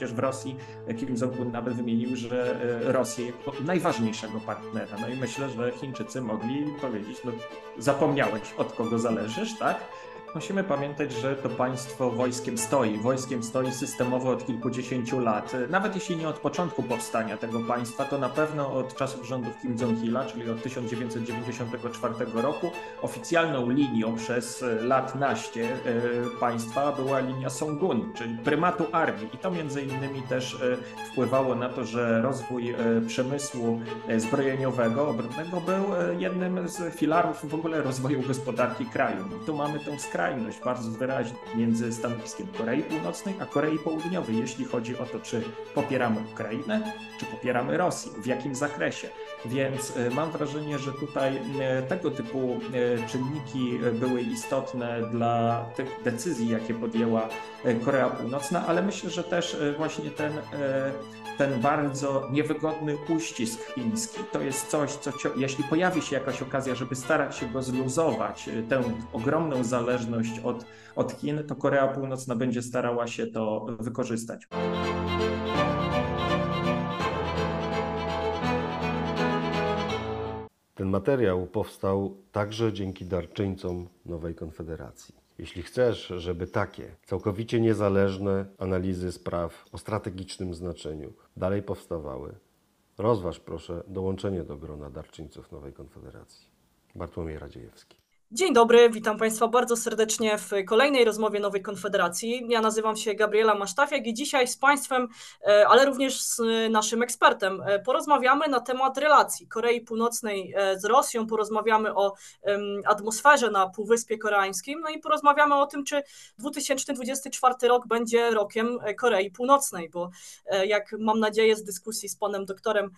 przecież w Rosji Kim Jong-un nawet wymienił, że Rosję jako najważniejszego partnera. No i myślę, że Chińczycy mogli powiedzieć, no zapomniałeś od kogo zależysz, tak? Musimy pamiętać, że to państwo wojskiem stoi. Wojskiem stoi systemowo od kilkudziesięciu lat. Nawet jeśli nie od początku powstania tego państwa, to na pewno od czasów rządów Kim Jong-ila, czyli od 1994 roku. Oficjalną linią przez lat naście e, państwa była linia Songun, czyli prymatu armii. I to między innymi też e, wpływało na to, że rozwój e, przemysłu zbrojeniowego, obronnego był jednym z filarów w ogóle rozwoju gospodarki kraju. Tu mamy tą skrajność skrajność bardzo wyraźnie między stanowiskiem Korei Północnej a Korei Południowej, jeśli chodzi o to, czy popieramy Ukrainę, czy popieramy Rosję, w jakim zakresie. Więc e, mam wrażenie, że tutaj e, tego typu e, czynniki były istotne dla tych decyzji, jakie podjęła Korea Północna, ale myślę, że też właśnie ten, ten bardzo niewygodny uścisk chiński to jest coś, co jeśli pojawi się jakaś okazja, żeby starać się go zluzować, tę ogromną zależność od, od Chin, to Korea Północna będzie starała się to wykorzystać. Ten materiał powstał także dzięki darczyńcom Nowej Konfederacji. Jeśli chcesz, żeby takie całkowicie niezależne analizy spraw o strategicznym znaczeniu dalej powstawały, rozważ proszę dołączenie do grona darczyńców Nowej Konfederacji. Bartłomiej Radziejewski. Dzień dobry, witam Państwa bardzo serdecznie w kolejnej rozmowie Nowej Konfederacji. Ja nazywam się Gabriela Masztafiak i dzisiaj z Państwem, e, ale również z naszym ekspertem e, porozmawiamy na temat relacji Korei Północnej e, z Rosją, porozmawiamy o atmosferze na Półwyspie Koreańskim, no i porozmawiamy o tym, czy 2024 rok będzie rokiem Korei Północnej, bo jak mam nadzieję z dyskusji z panem doktorem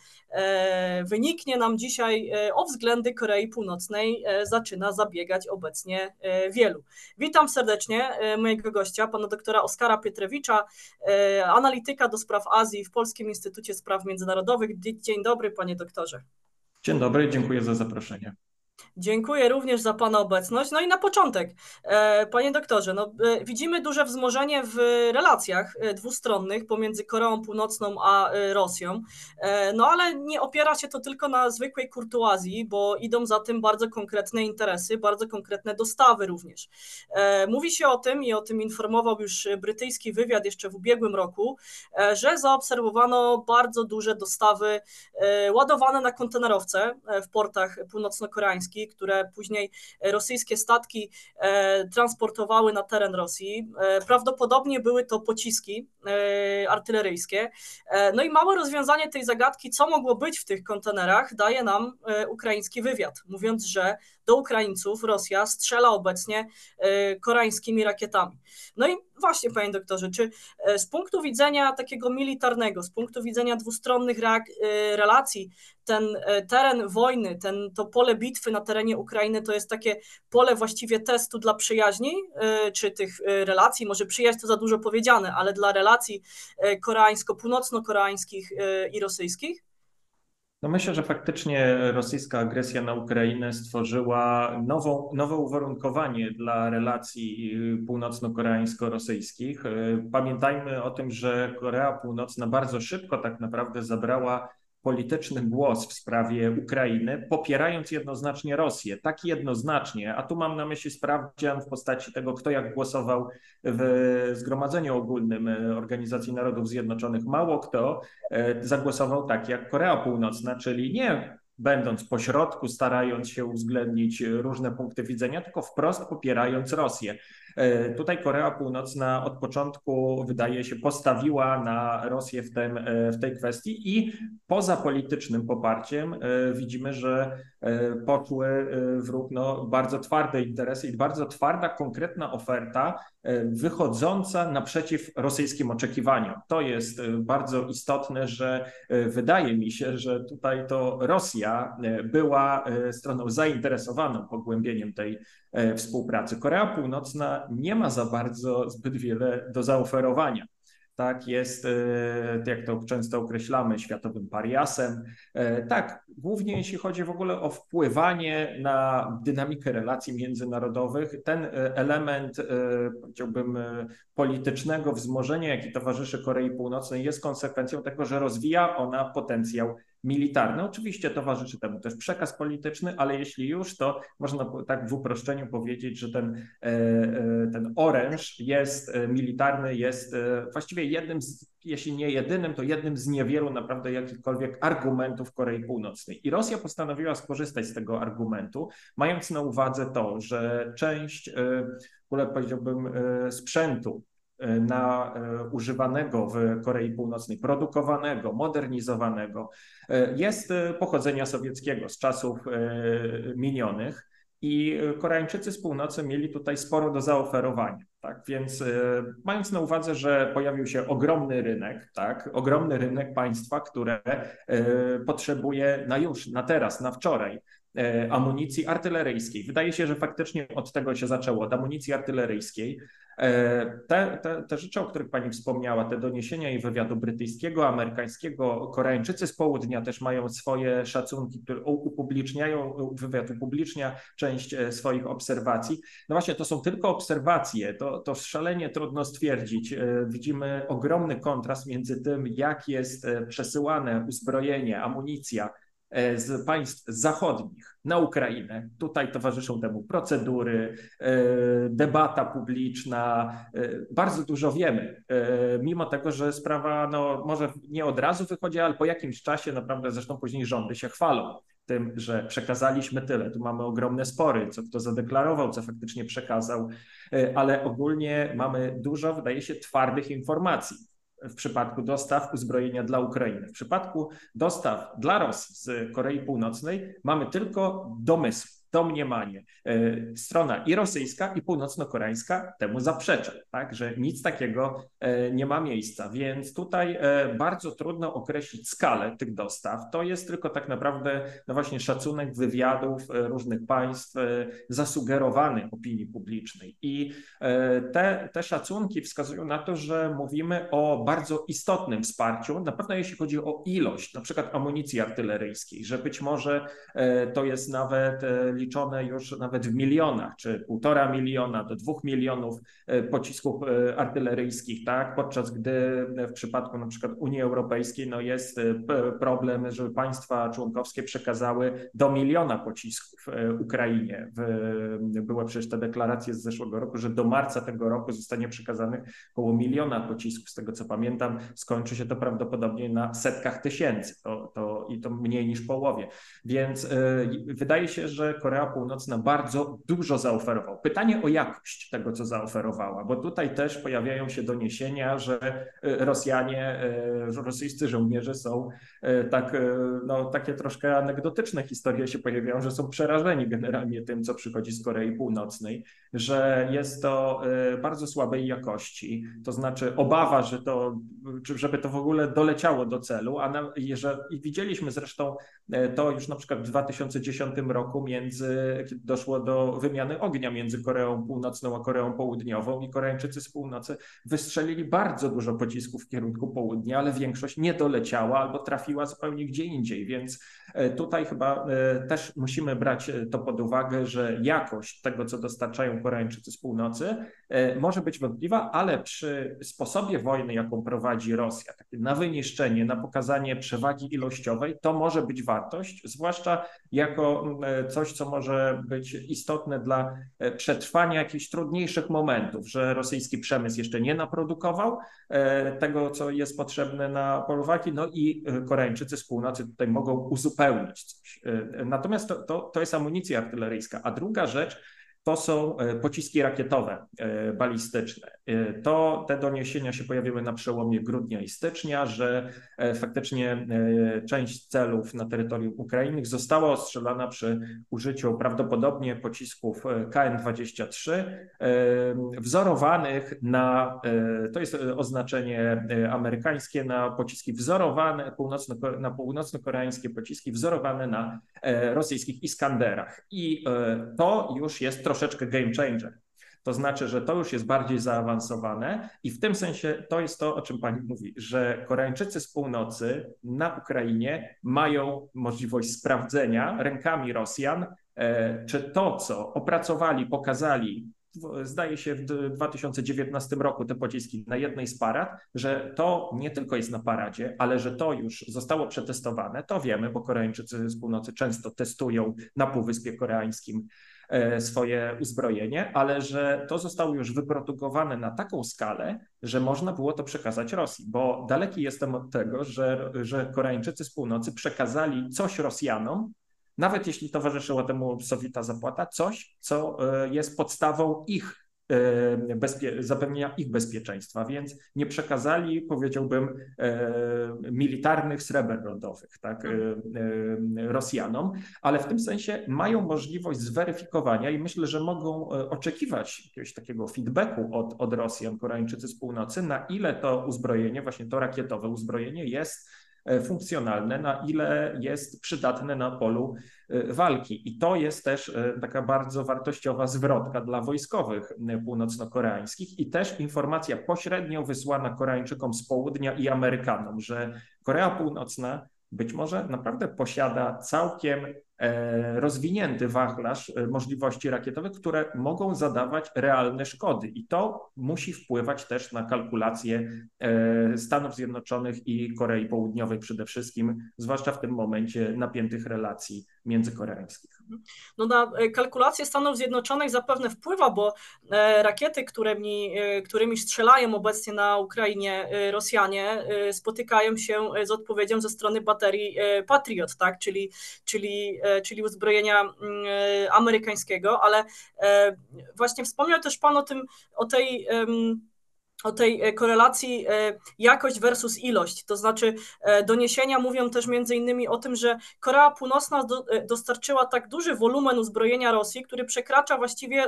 wyniknie nam dzisiaj o względy Korei Północnej zaczyna zabiegać obecnie e, wielu. Witam serdecznie e, mojego gościa, pana doktora Oskara Pietrewicza, e, analityka do spraw Azji w Polskim Instytucie Spraw Międzynarodowych. Dzień dobry, panie doktorze. Dzień dobry, dziękuję za zaproszenie. Dziękuję również za Pana obecność. No i na początek, e, Panie doktorze, no, e, widzimy duże wzmożenie w relacjach e, dwustronnych pomiędzy Koreą Północną a Rosją, no ale nie opiera się to tylko na zwykłej kurtuazji, bo idą za tym bardzo konkretne interesy, bardzo konkretne dostawy również. Mówi się o tym i o tym informował już brytyjski wywiad jeszcze w ubiegłym roku, że zaobserwowano bardzo duże dostawy ładowane na kontenerowce w portach północno-koreańskich które później rosyjskie statki e, transportowały na teren Rosji. E, prawdopodobnie były to pociski e, artyleryjskie. No i małe rozwiązanie tej zagadki, co mogło być w tych kontenerach, daje nam ukraiński wywiad, mówiąc, że do Ukraińców Rosja strzela obecnie koreańskimi rakietami. No i właśnie, panie doktorze, czy z punktu widzenia takiego militarnego, z punktu widzenia dwustronnych relacji, ten teren wojny, ten, to pole bitwy na terenie Ukrainy to jest takie pole właściwie testu dla przyjaźni, e, czy tych e, relacji, może przyjaźń to za dużo powiedziane, ale dla relacji e, koreańsko-północno-koreańskich i rosyjskich? No myślę, że faktycznie rosyjska agresja na Ukrainę stworzyła nową, nowe uwarunkowanie dla relacji północno-koreańsko-rosyjskich. Pamiętajmy o tym, że Korea Północna bardzo szybko tak naprawdę zabrała polityczny głos w sprawie Ukrainy, popierając jednoznacznie Rosję. Tak jednoznacznie, a tu mam na myśli sprawdzian w postaci tego, kto jak głosował w Zgromadzeniu Ogólnym Organizacji Narodów Zjednoczonych. Mało kto e, zagłosował tak jak Korea Północna, czyli nie będąc pośrodku, starając się uwzględnić różne punkty widzenia, tylko wprost popierając Rosję. E, tutaj Korea Północna od początku, wydaje się, postawiła na Rosję w, tym, e, w tej kwestii i poza politycznym poparciem e, widzimy, że poczuły w no, bardzo twarde interesy i bardzo twarda, konkretna oferta wychodząca naprzeciw rosyjskim oczekiwaniom. To jest bardzo istotne, że wydaje mi się, że tutaj to Rosja była stroną zainteresowaną pogłębieniem tej współpracy. Korea Północna nie ma za bardzo zbyt wiele do zaoferowania. tak, jest, jak to często określamy, światowym pariasem. Tak, głównie jeśli chodzi w ogóle o wpływanie na dynamikę relacji międzynarodowych, ten element, powiedziałbym, politycznego wzmożenia, jaki towarzyszy Korei Północnej, jest konsekwencją tego, że rozwija ona potencjał militarny. Oczywiście towarzyszy temu też przekaz polityczny, ale jeśli już, to można tak w uproszczeniu powiedzieć, że ten, e, e, ten oręż jest e, militarny, jest właściwie jednym z, jeśli nie jedynym, to jednym z niewielu naprawdę jakichkolwiek argumentów Korei Północnej. I Rosja postanowiła skorzystać z tego argumentu, mając na uwadze to, że część, w ogóle powiedziałbym, sprzętu na e, używanego w Korei Północnej, produkowanego, modernizowanego, e, jest pochodzenia sowieckiego z czasów minionych. I Koreańczycy z północy mieli tutaj sporo do zaoferowania. Tak? Więc mając na uwadze, że pojawił się ogromny rynek, tak? ogromny rynek państwa, które potrzebuje na już, na teraz, na wczoraj amunicji artyleryjskiej. Wydaje się, że faktycznie od tego się zaczęło, od amunicji artyleryjskiej. E, te, te, te rzeczy, o których Pani wspomniała, te doniesienia i wywiadu brytyjskiego, amerykańskiego, Koreańczycy z południa też mają swoje szacunki, które upubliczniają, wywiad upublicznia część e, swoich obserwacji. No właśnie, to są tylko obserwacje, to, to szalenie trudno stwierdzić. E, widzimy ogromny kontrast między tym, jak jest przesyłane uzbrojenie, amunicja, E, z państw zachodnich na Ukrainę. Tutaj towarzyszą temu procedury, e, debata publiczna. E, bardzo dużo wiemy, mimo tego, że sprawa no, może nie od razu wychodzi, ale po jakimś czasie naprawdę zresztą później rządy się chwalą tym, że przekazaliśmy tyle. Tu mamy ogromne spory, co kto zadeklarował, co faktycznie przekazał, ale ogólnie mamy dużo, wydaje się, twardych informacji w przypadku dostaw uzbrojenia dla Ukrainy. W przypadku dostaw dla Rosji z Korei Północnej mamy tylko domysł domniemanie. E, strona i rosyjska, i północno-koreańska temu zaprzecza, tak, że nic takiego e, nie ma miejsca. Więc tutaj e, bardzo trudno określić skalę tych dostaw. To jest tylko tak naprawdę no właśnie szacunek wywiadów różnych państw zasugerowany opinii publicznej. I te, te szacunki wskazują na to, że mówimy o bardzo istotnym wsparciu, na pewno jeśli chodzi o ilość, na przykład amunicji artyleryjskiej, że być może to jest nawet liczone już nawet w milionach, czy półtora miliona do dwóch milionów e, pocisków e, artyleryjskich, tak? Podczas gdy w przypadku na przykład Unii Europejskiej no jest e, problem, żeby państwa członkowskie przekazały do miliona pocisków Ukrainie. Były przecież te deklaracje z zeszłego roku, że do marca tego roku zostanie przekazanych około miliona pocisków. Z tego co pamiętam, skończy się to prawdopodobnie na setkach tysięcy to, to, i to mniej niż połowie. Więc wydaje się, że Północna bardzo dużo zaoferował. Pytanie o jakość tego, co zaoferowała, bo tutaj też pojawiają się doniesienia, że e, Rosjanie, e, rosyjscy żołnierze są e, tak, no, takie troszkę anegdotyczne historie się pojawiają, że są przerażeni generalnie tym, co przychodzi z Korei Północnej, że jest to bardzo słabej jakości, to znaczy obawa, że to, żeby to w ogóle doleciało do celu, a na, że, i widzieliśmy zresztą to już na przykład w 2010 roku między kiedy doszło do wymiany ognia między Koreą Północną a Koreą Południową i Koreańczycy z północy wystrzelili bardzo dużo pocisków w kierunku południa, ale większość nie doleciała albo trafiła zupełnie gdzie indziej, więc e, tutaj chyba e, też musimy brać e, to pod uwagę, że jakość tego, co dostarczają Koreańczycy z północy może być wątpliwa, ale przy sposobie wojny, jaką prowadzi Rosja, takie na wyniszczenie, na pokazanie przewagi ilościowej, to może być wartość, zwłaszcza jako coś, co może być istotne dla e, przetrwania jakichś trudniejszych momentów, że rosyjski przemysł jeszcze nie naprodukował e, tego, co jest potrzebne na polu walki, no i e, Koreańczycy z północy tutaj mogą uzupełnić coś. Natomiast to, to, to jest amunicja artyleryjska. A druga rzecz, to są e, pociski rakietowe e, balistyczne. E, to te doniesienia się pojawiły na przełomie grudnia i stycznia, że faktycznie część celów na terytorium Ukrainy została ostrzelana przy użyciu prawdopodobnie pocisków KN-23 wzorowanych na, to jest oznaczenie amerykańskie, na pociski wzorowane, północno, na północno-koreańskie pociski wzorowane na rosyjskich Iskanderach. I to już jest troszeczkę game changer. to znaczy, że to już jest bardziej zaawansowane i w tym sensie to jest to, o czym pani mówi, że Koreańczycy z północy na Ukrainie mają możliwość sprawdzenia rękami Rosjan, e, czy to, co opracowali, pokazali zdaje się w 2019 roku te pociski na jednej z parad, że to nie tylko jest na paradzie, ale że to już zostało przetestowane, to wiemy, bo Koreańczycy z północy często testują na Półwyspie Koreańskim swoje uzbrojenie, ale że to zostało już wyprodukowane na taką skalę, że można było to przekazać Rosji, bo daleki jestem od tego, że, że Koreańczycy z północy przekazali coś Rosjanom, nawet jeśli towarzyszyła temu sowita zapłata, coś, co e, jest podstawą ich e, zapewnienia ich bezpieczeństwa, więc nie przekazali, powiedziałbym, e, militarnych sreber rodowych tak, Rosjanom, ale w tym sensie mają możliwość zweryfikowania i myślę, że mogą oczekiwać jakiegoś takiego feedbacku od, od Rosjan, Koreańczycy z północy, na ile to uzbrojenie, właśnie to rakietowe uzbrojenie jest E, funkcjonalne, na ile jest przydatne na polu e, walki. I to jest też e, taka bardzo wartościowa zwrotka dla wojskowych północno-koreańskich i też informacja pośrednio wysłana Koreańczykom z południa i Amerykanom, że Korea Północna być może naprawdę posiada całkiem E, rozwinięty wachlarz e, możliwości rakietowych, które mogą zadawać realne szkody. I to musi wpływać też na kalkulacje e, Stanów Zjednoczonych i Korei Południowej przede wszystkim, zwłaszcza w tym momencie napiętych relacji międzykoreańskich. No na kalkulacje Stanów Zjednoczonych zapewne wpływa, bo rakiety, którymi, którymi strzelają obecnie na Ukrainie Rosjanie, spotykają się z odpowiedzią ze strony baterii Patriot, tak? czyli, czyli czyli uzbrojenia mm, e, amerykańskiego, ale e, właśnie wspomniał też Pan o tym, o tej o tej e, korelacji e, jakość versus ilość. To znaczy e, doniesienia mówią też między innymi o tym, że Korea Północna dostarczyła tak duży wolumen uzbrojenia Rosji, który przekracza właściwie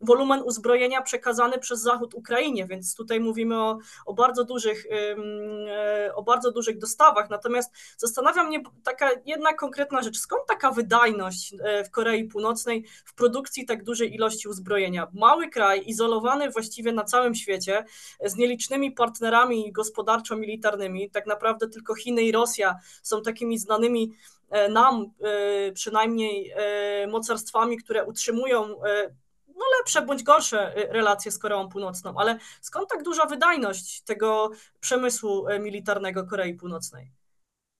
wolumen uzbrojenia przekazany przez Zachód Ukrainie, więc tutaj mówimy o, o bardzo dużych o bardzo dużych dostawach. Natomiast zastanawia mnie taka jedna konkretna rzecz. Skąd taka wydajność w Korei Północnej w produkcji tak dużej ilości uzbrojenia? Mały kraj, izolowany właściwie na całym świecie, z nielicznymi partnerami gospodarczo-militarnymi. Tak naprawdę tylko Chiny i Rosja są takimi znanymi e, nam e, przynajmniej e, mocarstwami, które utrzymują no lepsze bądź gorsze relacje z Koreą Północną, ale skąd tak duża wydajność tego przemysłu militarnego Korei Północnej?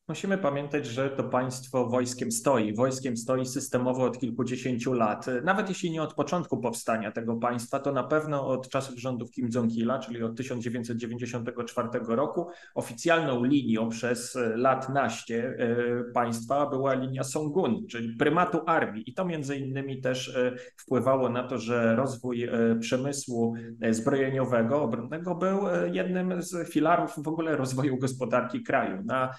Musimy pamiętać, że to państwo wojskiem stoi. Wojskiem stoi systemowo od kilkudziesięciu lat. Nawet jeśli nie od początku powstania tego państwa, to na pewno od czasów rządów Kim Jong-ila, czyli od 1994 roku. Oficjalną linią przez lat naście e, państwa była linia Songun, czyli prymatu armii. I to między innymi też e, wpływało na to, że rozwój e, przemysłu zbrojeniowego, obronnego był jednym z filarów w ogóle rozwoju gospodarki kraju. Na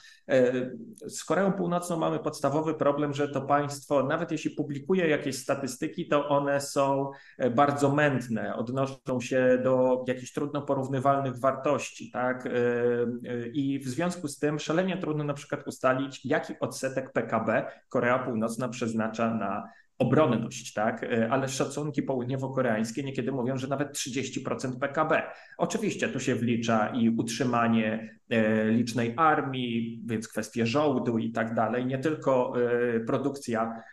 z Koreą Północną mamy podstawowy problem, że to państwo, nawet jeśli publikuje jakieś statystyki, to one są e, bardzo mętne, odnoszą się do jakichś trudno porównywalnych wartości, tak? E, e, I w związku z tym szalenie trudno na przykład ustalić, jaki odsetek PKB Korea Północna przeznacza na obronność, tak? E, ale szacunki południowo-koreańskie niekiedy mówią, że nawet 30% PKB. Oczywiście tu się wlicza i utrzymanie e, licznej armii, więc kwestie żołdu i tak dalej, nie tylko e, produkcja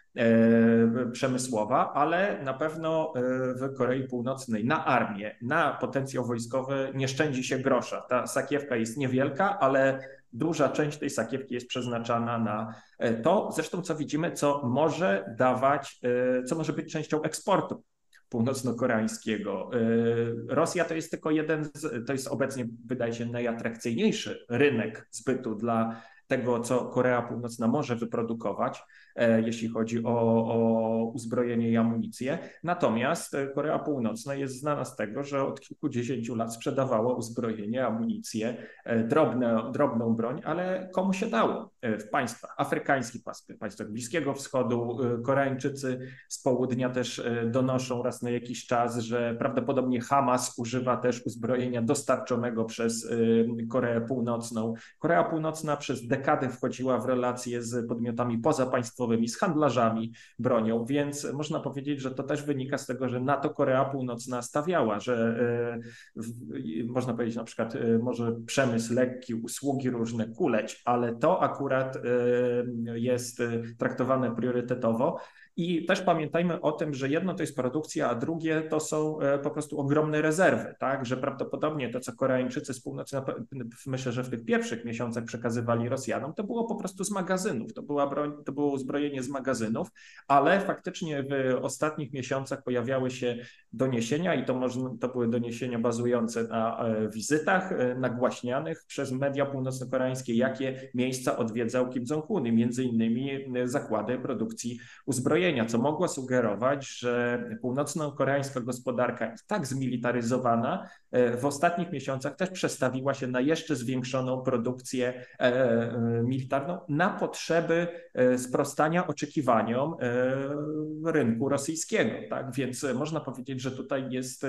przemysłowa, ale na pewno w Korei Północnej na armię, na potencjał wojskowy nie szczędzi się grosza. Ta sakiewka jest niewielka, ale duża część tej sakiewki jest przeznaczana na e, to, zresztą co widzimy, co może dawać, e, co może być częścią eksportu północno-koreańskiego. E, Rosja to jest tylko jeden, z, to jest obecnie wydaje się najatrakcyjniejszy rynek zbytu dla tego, co Korea Północna może wyprodukować. E, jeśli chodzi o, o uzbrojenie i amunicję. Natomiast e, Korea Północna jest znana z tego, że od kilkudziesięciu lat sprzedawała uzbrojenie, amunicję, e, drobne, drobną broń, ale komu się dało? W państwach afrykańskich, państwach Bliskiego Wschodu, Koreańczycy z południa też donoszą raz na jakiś czas, że prawdopodobnie Hamas używa też uzbrojenia dostarczonego przez Koreę Północną. Korea Północna przez dekady wchodziła w relacje z podmiotami pozapaństwowymi, z handlarzami bronią, więc można powiedzieć, że to też wynika z tego, że na to Korea Północna stawiała, że można powiedzieć na przykład może przemysł lekki, usługi różne kuleć, ale to akurat jest traktowane priorytetowo. I też pamiętajmy o tym, że jedno to jest produkcja, a drugie to są e, po prostu ogromne rezerwy, tak? Że prawdopodobnie to, co Koreańczycy z północy, myślę, że w tych pierwszych miesiącach przekazywali Rosjanom, to było po prostu z magazynów, to, była broń, to było uzbrojenie z magazynów, ale faktycznie w ostatnich miesiącach pojawiały się doniesienia i to, można, to były doniesienia bazujące na e, wizytach e, nagłaśnianych przez media północno-koreańskie, jakie miejsca odwiedzał Kim Jong-un, między innymi zakłady produkcji uzbrojenia uzbrojenia, co mogło sugerować, że północno-koreańska gospodarka tak zmilitaryzowana e, w ostatnich miesiącach też przestawiła się na jeszcze zwiększoną produkcję e, e, militarną na potrzeby sprostania oczekiwaniom rynku rosyjskiego. Tak? Więc można powiedzieć, że tutaj jest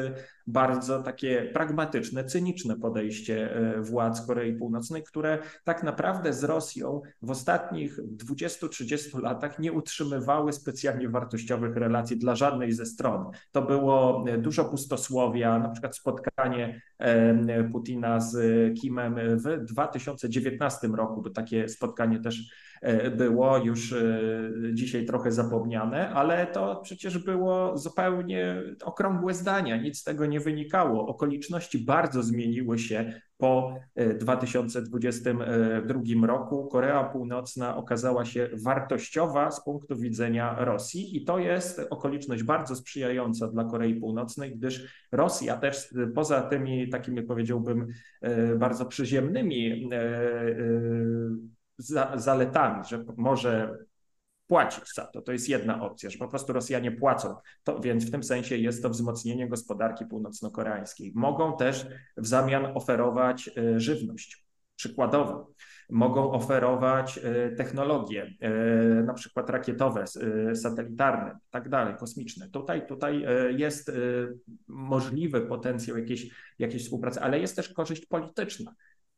bardzo takie pragmatyczne, cyniczne podejście władz Korei Północnej, które tak naprawdę z Rosją w ostatnich 20-30 latach nie utrzymywały specjalnie specjalnie wartościowych relacji dla żadnej ze stron. To było e, dużo pustosłowia, na przykład spotkanie e, Putina z Kimem w 2019 roku, bo takie spotkanie też było już dzisiaj trochę zapomniane, ale to przecież było zupełnie okrągłe zdania, nic z tego nie wynikało. Okoliczności bardzo zmieniły się po 2022 e, roku Korea Północna okazała się wartościowa z punktu widzenia Rosji i to jest okoliczność bardzo sprzyjająca dla Korei Północnej, gdyż Rosja też poza tymi takimi powiedziałbym e, bardzo przyziemnymi e, zaletami, że może płacić za to. To jest jedna opcja, że po prostu Rosjanie płacą. To, więc w tym sensie jest to wzmocnienie gospodarki północno-koreańskiej. Mogą też w zamian oferować e, żywność. Przykładowo, mogą oferować e, technologie, e, na przykład rakietowe, satelitarne, tak dalej, kosmiczne. Tutaj, tutaj jest możliwy potencjał jakiejś, jakiejś współpracy, ale jest też korzyść polityczna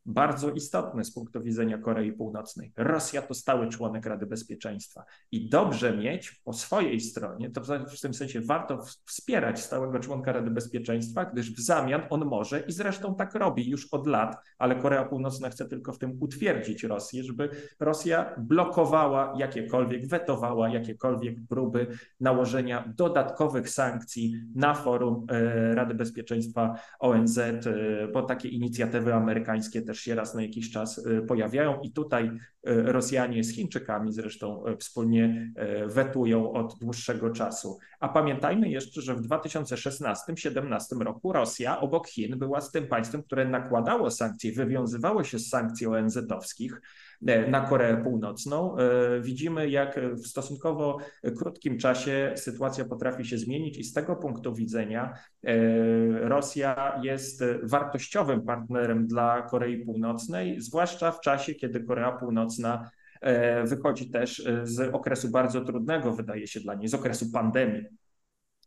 bardzo istotne z punktu widzenia Korei Północnej. Rosja to stały członek Rady Bezpieczeństwa i dobrze mieć po swojej stronie, to w tym sensie warto wspierać stałego członka Rady Bezpieczeństwa, gdyż w zamian on może i zresztą tak robi już od lat, ale Korea Północna chce tylko w tym utwierdzić Rosję, żeby Rosja blokowała jakiekolwiek, wetowała jakiekolwiek próby nałożenia dodatkowych sankcji na forum e, Rady Bezpieczeństwa ONZ, e, bo takie inicjatywy amerykańskie też też się raz na jakiś czas y, pojawiają i tutaj y, Rosjanie z Chińczykami zresztą y, wspólnie wetują od dłuższego czasu. A pamiętajmy jeszcze, że w 2016-2017 roku Rosja obok Chin była z tym państwem, które nakładało sankcje, wywiązywało się z sankcji ONZ-owskich na Koreę Północną. E, widzimy, jak w stosunkowo krótkim czasie sytuacja potrafi się zmienić, i z tego punktu widzenia e, Rosja jest wartościowym partnerem dla Korei Północnej, zwłaszcza w czasie, kiedy Korea Północna wychodzi też z okresu bardzo trudnego, wydaje się dla niej, z okresu pandemii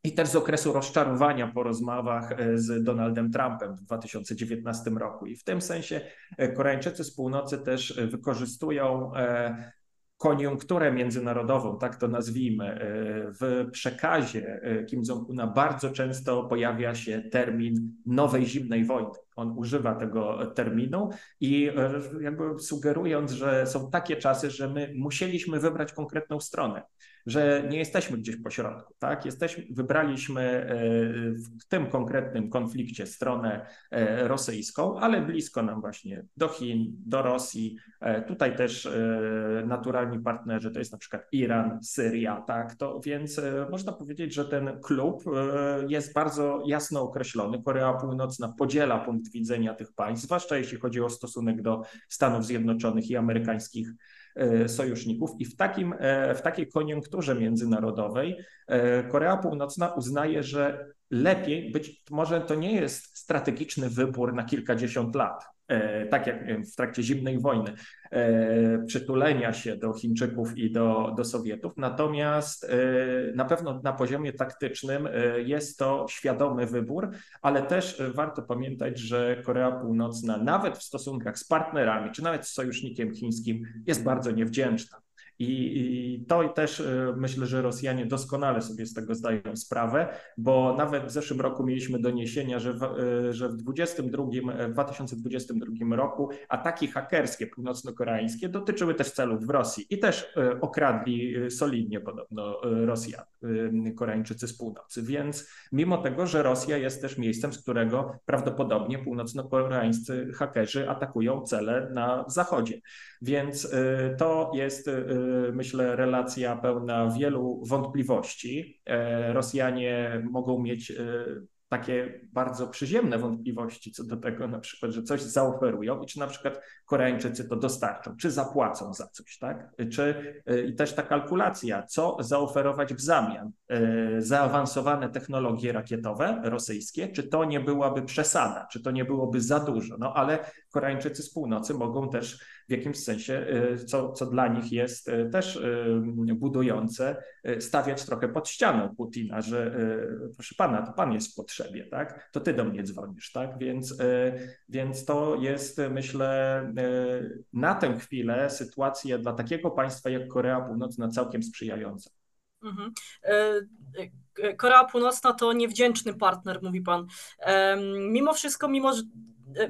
i też z okresu rozczarowania po rozmowach e, z Donaldem Trumpem w 2019 roku. I w tym sensie e, Koreańczycy z północy też e, wykorzystują koniunkturę międzynarodową, tak to nazwijmy, w przekazie Kim Jong-una bardzo często pojawia się termin nowej zimnej wojny. On używa tego terminu i jakby sugerując, że są takie czasy, że my musieliśmy wybrać konkretną stronę że nie jesteśmy gdzieś po środku, tak? Jesteśmy, wybraliśmy e, w tym konkretnym konflikcie stronę e, rosyjską, ale blisko nam właśnie do Chin, do Rosji. E, tutaj też naturalni partnerzy to jest na przykład Iran, Syria, tak? To więc można powiedzieć, że ten klub jest bardzo jasno określony. Korea Północna podziela punkt widzenia tych państw, zwłaszcza jeśli chodzi o stosunek do Stanów Zjednoczonych i amerykańskich sojuszników i w, takim, e, w takiej koniunkturze międzynarodowej e, Korea Północna uznaje, że lepiej być może to nie jest strategiczny wybór na kilkadziesiąt lat, tak jak w trakcie zimnej wojny, E, przytulenia się do Chińczyków i do, do Sowietów. Natomiast e, na pewno na poziomie taktycznym e, jest to świadomy wybór, ale też warto pamiętać, że Korea Północna nawet w stosunkach z partnerami, czy nawet z sojusznikiem chińskim jest bardzo niewdzięczna. I, to też myślę, że Rosjanie doskonale sobie z tego zdają sprawę, bo nawet w zeszłym roku mieliśmy doniesienia, że w, że w, 22, w 2022 roku ataki hakerskie północno-koreańskie dotyczyły też celów w Rosji i też okradli solidnie podobno Rosjan, Koreańczycy z północy. Więc mimo tego, że Rosja jest też miejscem, z którego prawdopodobnie północno-koreańscy hakerzy atakują cele na zachodzie. Więc y, to jest, y, myślę, relacja pełna wielu wątpliwości. E, Rosjanie mogą mieć y, takie bardzo przyziemne wątpliwości co do tego, na przykład, że coś zaoferują i czy na przykład Koreańczycy to dostarczą, czy zapłacą za coś, tak? Czy y, i też ta kalkulacja, co zaoferować w zamian? Zaawansowane technologie rakietowe rosyjskie, czy to nie byłaby przesada, czy to nie byłoby za dużo? No ale Koreańczycy z północy mogą też w jakimś sensie, y, co, co dla nich jest też budujące, stawiać trochę pod ścianą Putina, że proszę pana, to pan jest w potrzebie, tak? To ty do mnie dzwonisz, tak? Więc, więc to jest, myślę, na tę chwilę sytuacja dla takiego państwa jak Korea Północna całkiem sprzyjająca. Mhm. Korea Północna to niewdzięczny partner, mówi pan. Mimo wszystko, mimo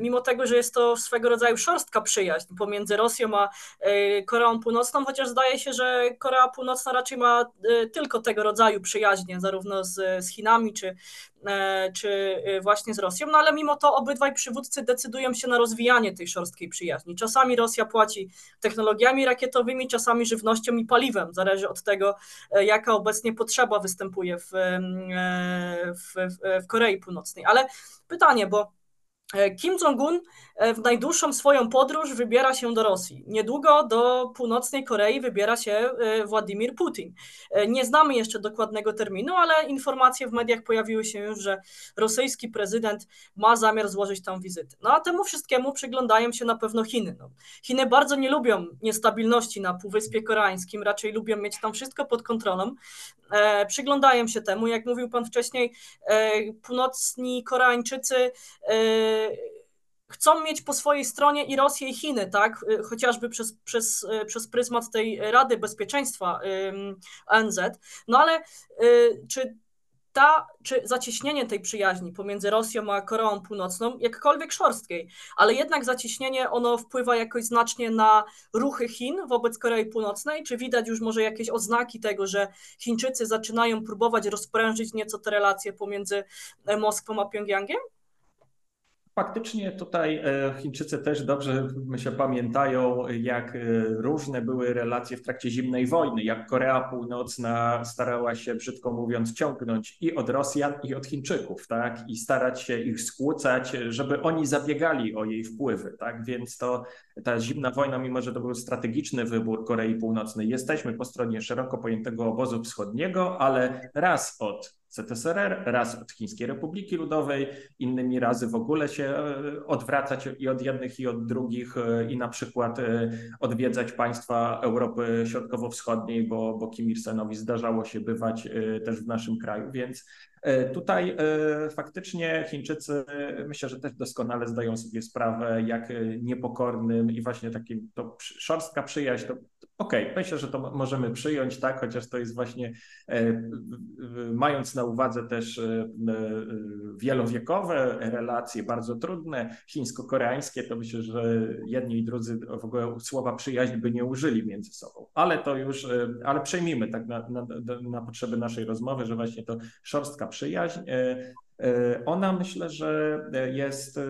mimo tego, że jest to swego rodzaju szorstka przyjaźń pomiędzy Rosją a e, Koreą Północną, chociaż zdaje się, że Korea Północna raczej ma tylko tego rodzaju przyjaźnie, zarówno z, z Chinami czy, E, czy e, właśnie z Rosją, no ale mimo to obydwaj przywódcy decydują się na rozwijanie tej szorstkiej przyjaźni. Czasami Rosja płaci technologiami rakietowymi, czasami żywnością i paliwem, zależy od tego, e, jaka obecnie potrzeba występuje w, w, w Korei Północnej. Ale pytanie, bo E, Kim Jong-un e, w najdłuższą swoją podróż wybiera się do Rosji. Niedługo do północnej Korei wybiera się e, Władimir Putin. Nie znamy jeszcze dokładnego terminu, ale informacje w mediach pojawiły się już, że rosyjski prezydent ma zamiar złożyć tam wizytę. No a temu wszystkiemu przyglądają się na pewno Chiny. No, Chiny bardzo nie lubią niestabilności na Półwyspie Koreańskim, raczej lubią mieć tam wszystko pod kontrolą. Przyglądają się temu, jak mówił pan wcześniej, północni Koreańczycy chcą mieć po swojej stronie i Rosję, i Chiny, tak? Y, chociażby przez, przez, y, przez pryzmat tej Rady Bezpieczeństwa ONZ. No ale y, czy ta, czy zacieśnienie tej przyjaźni pomiędzy Rosją a Koreą Północną, jakkolwiek szorstkiej, ale jednak zacieśnienie ono wpływa jakoś znacznie na ruchy Chin wobec Korei Północnej? Czy widać już może jakieś oznaki tego, że Chińczycy zaczynają próbować rozprężyć nieco te relacje pomiędzy Moskwą a Pjongjangiem? Faktycznie tutaj e, Chińczycy też dobrze się pamiętają, jak e, różne były relacje w trakcie zimnej wojny, jak Korea Północna starała się, brzydko mówiąc, ciągnąć i od Rosjan, i od Chińczyków, tak? I starać się ich skłócać, żeby oni zabiegali o jej wpływy, tak? Więc to ta zimna wojna, mimo że to był strategiczny wybór Korei Północnej, jesteśmy po stronie szeroko pojętego obozu wschodniego, ale raz od ZSRR, raz od Chińskiej Republiki Ludowej, innymi razy w ogóle się e, odwracać i od jednych, i od drugich, e, i na przykład e, odwiedzać państwa Europy Środkowo-Wschodniej, bo, bo Kim Il-sengowi zdarzało się bywać też w naszym kraju, więc Tutaj faktycznie Chińczycy myślę, że też doskonale zdają sobie sprawę, jak niepokornym i właśnie takim to szorstka przyjaźń to Okej, okay, myślę, że to możemy przyjąć, tak, chociaż to jest właśnie, e, mając na uwadze też e, e, wielowiekowe relacje, bardzo trudne, chińsko-koreańskie, to myślę, że jedni i drudzy w ogóle słowa przyjaźń by nie użyli między sobą. Ale to już, ale przejmijmy tak na, na, na potrzeby naszej rozmowy, że właśnie to szorstka przyjaźń ona myślę, że jest e,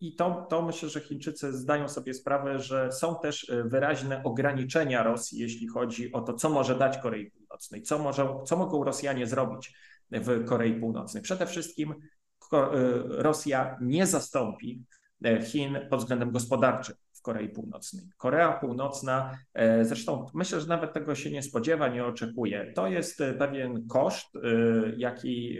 i to, to myślę, że Chińczycy zdają sobie sprawę, że są też wyraźne ograniczenia Rosji, jeśli chodzi o to, co może dać Korei Północnej, co, może, co mogą Rosjanie zrobić w Korei Północnej. Przede wszystkim e, Rosja nie zastąpi Chin pod względem gospodarczym. Korei Północnej. Korea Północna, e, zresztą myślę, że nawet tego się nie spodziewa, nie oczekuje. To jest e, pewien koszt, e, jaki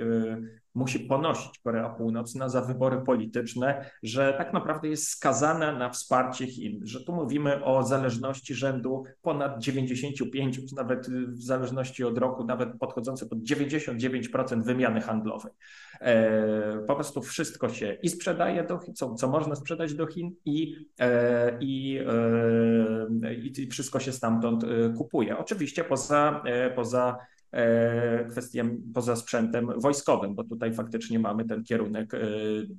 musi ponosić Korea Północna za wybory polityczne, że tak naprawdę jest skazana na wsparcie Chin, że tu mówimy o zależności rzędu ponad 95, nawet w zależności od roku, nawet podchodzące pod 99% wymiany handlowej. E, po prostu wszystko się i sprzedaje do Chin, co, co można sprzedać do Chin i, e, i, e, i wszystko się stamtąd kupuje. Oczywiście poza, poza E, kwestię poza sprzętem wojskowym, bo tutaj faktycznie mamy ten kierunek e,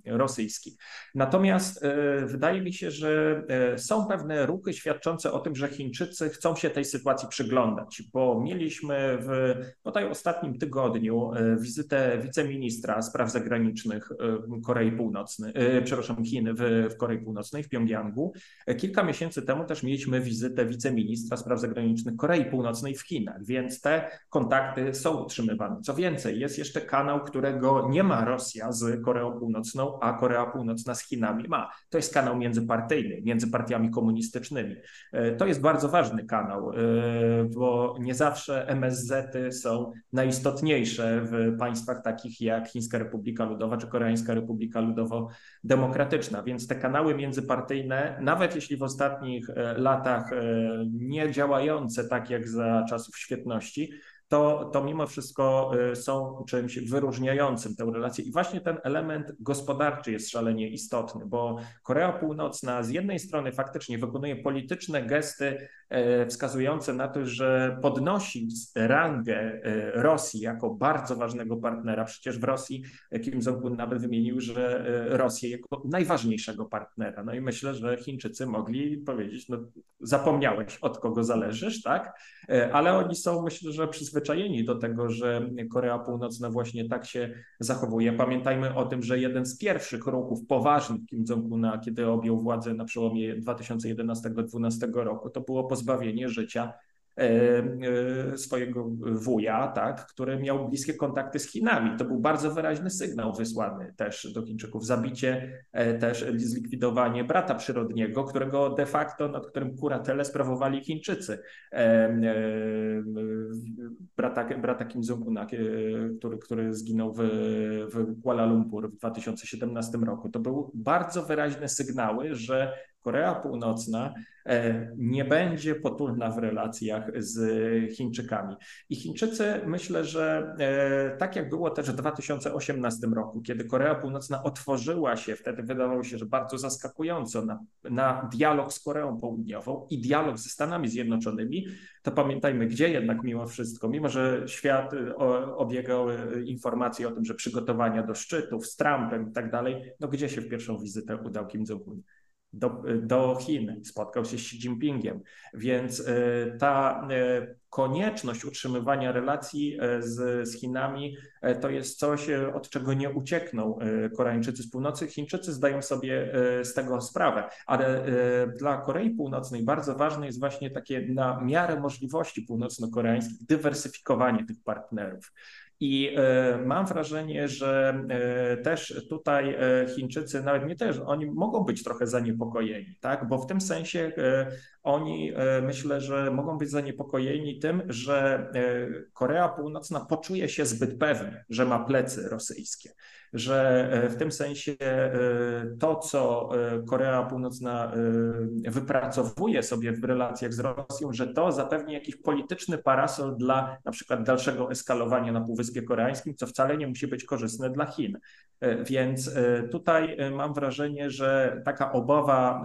rosyjski. Natomiast e, wydaje mi się, że są pewne ruchy świadczące o tym, że Chińczycy chcą się tej sytuacji przyglądać, bo mieliśmy w tutaj ostatnim tygodniu wizytę wiceministra spraw zagranicznych Korei Północnej, przepraszam, Chin w, w Korei Północnej, w Pjongjangu. Kilka miesięcy temu też mieliśmy wizytę wiceministra spraw zagranicznych Korei Północnej w Chinach, więc te kontakty są utrzymywane. Co więcej, jest jeszcze kanał, którego nie ma Rosja z Koreą Północną, a Korea Północna z Chinami ma. To jest kanał międzypartyjny, między partiami komunistycznymi. E, to jest bardzo ważny kanał, e, bo nie zawsze MSZ-y są najistotniejsze w państwach takich jak Chińska Republika Ludowa czy Koreańska Republika Ludowo-Demokratyczna. Więc te kanały międzypartyjne, nawet jeśli w ostatnich e, latach nie działające tak jak za czasów świetności, to, to mimo wszystko y, są czymś wyróżniającym tę relację. I właśnie ten element gospodarczy jest szalenie istotny, bo Korea Północna z jednej strony faktycznie wykonuje polityczne gesty wskazujące na to, że podnosi rangę e, Rosji jako bardzo ważnego partnera. Przecież w Rosji Kim Jong-un nawet wymienił, że e, Rosję jako najważniejszego partnera. No i myślę, że Chińczycy mogli powiedzieć, no zapomniałeś od kogo zależysz, tak? Ale oni są myślę, że przyzwyczajeni do tego, że Korea Północna właśnie tak się zachowuje. Pamiętajmy o tym, że jeden z pierwszych ruchów poważnych Kim Jong-una, kiedy objął władzę na przełomie 2011-2012 roku, to było pozbawienie życia E, e, swojego wuja, tak, który miał bliskie kontakty z Chinami. To był bardzo wyraźny sygnał wysłany też do Chińczyków. Zabicie, e, też zlikwidowanie brata przyrodniego, którego de facto, nad którym kuratelę sprawowali Chińczycy. Brata, brata Kim Jong-una, który, który zginął w, w Kuala Lumpur w 2017 roku. To były bardzo wyraźne sygnały, że Korea Północna e, nie będzie potulna w relacjach z Chińczykami. I Chińczycy myślę, że e, tak jak było też w 2018 roku, kiedy Korea Północna otworzyła się, wtedy wydawało się, że bardzo zaskakująco na, na dialog z Koreą Południową i dialog ze Stanami Zjednoczonymi, to pamiętajmy, gdzie jednak mimo wszystko, mimo że świat obiegał informacje o tym, że przygotowania do szczytów z Trumpem i tak dalej, no gdzie się w pierwszą wizytę udał Kim Jong-un? Do, do Chin, spotkał się z Xi Jinpingiem, więc e, ta e, konieczność utrzymywania relacji e, z, z Chinami to jest coś, od czego nie uciekną Koreańczycy z północy. Chińczycy zdają sobie z tego sprawę, ale dla Korei Północnej bardzo ważne jest właśnie takie na miarę możliwości północno-koreańskich dywersyfikowanie tych partnerów. I e, mam wrażenie, że e, też tutaj e, Chińczycy, nawet nie też, oni mogą być trochę zaniepokojeni, tak? Bo w tym sensie oni myślę, że mogą być zaniepokojeni tym, że Korea Północna poczuje się zbyt pewnie, że ma plecy rosyjskie że e, w tym sensie e, to, co e, Korea Północna wypracowuje sobie w relacjach z Rosją, że to zapewni jakiś polityczny parasol dla na przykład dalszego eskalowania na Półwyspie Koreańskim, co wcale nie musi być korzystne dla Chin. Więc tutaj mam wrażenie, że taka obawa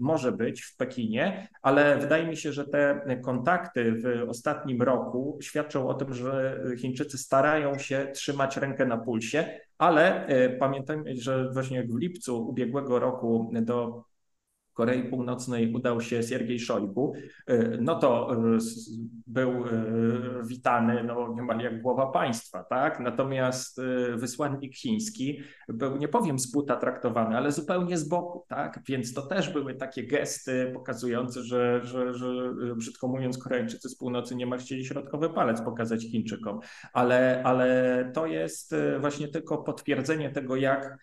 może być w Pekinie, ale wydaje mi się, że te kontakty w ostatnim roku świadczą o tym, że Chińczycy starają się trzymać rękę na pulsie, ale e, pamiętajmy, że właśnie w lipcu ubiegłego roku do Korei Północnej udał się Siergiej Szojgu, y, no to y, był y, witany no, niemal jak głowa państwa, tak? Natomiast wysłannik chiński był, nie powiem z buta traktowany, ale zupełnie z boku, tak? Więc to też były takie gesty pokazujące, że, że, że brzydko mówiąc Koreańczycy z północy nie ma chcieli środkowy palec pokazać Chińczykom, ale, ale to jest właśnie tylko potwierdzenie tego, jak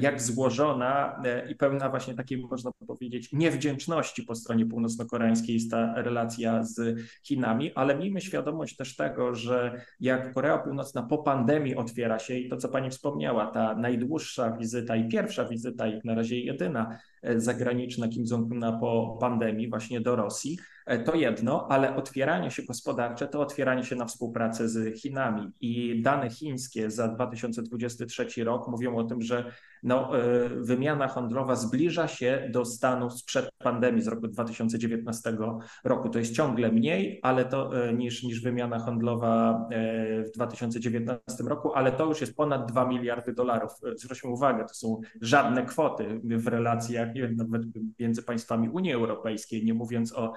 jak złożona e, i pełna właśnie takiej, można powiedzieć, niewdzięczności po stronie północno-koreańskiej jest ta relacja z Chinami, ale miejmy świadomość też tego, że jak Korea Północna po pandemii otwiera się i to, co Pani wspomniała, ta najdłuższa wizyta i pierwsza wizyta, jak na razie jedyna e, zagraniczna Kim Jong-una po pandemii właśnie do Rosji, to jedno, ale otwieranie się gospodarcze to otwieranie się na współpracę z Chinami. I dane chińskie za 2023 rok mówią o tym, że no, e, wymiana handlowa zbliża się do stanu sprzed pandemii z roku 2019 roku. To jest ciągle mniej, ale to e, niż, niż wymiana handlowa e, w 2019 roku, ale to już jest ponad 2 miliardy dolarów. Zwróćmy uwagę, to są żadne kwoty w relacjach nawet między państwami Unii Europejskiej, nie mówiąc o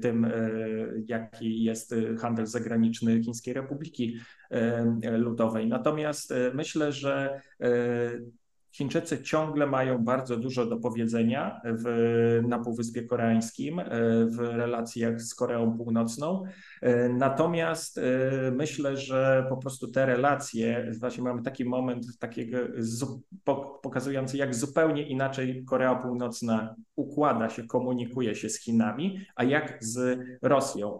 tym, jaki jest handel zagraniczny Chińskiej Republiki Ludowej. Natomiast myślę, że Chińczycy ciągle mają bardzo dużo do powiedzenia w, na Półwyspie Koreańskim e, w relacjach z Koreą Północną. E, natomiast e, myślę, że po prostu te relacje, właśnie mamy taki moment takiego pokazujący, jak zupełnie inaczej Korea Północna układa się, komunikuje się z Chinami, a jak z Rosją.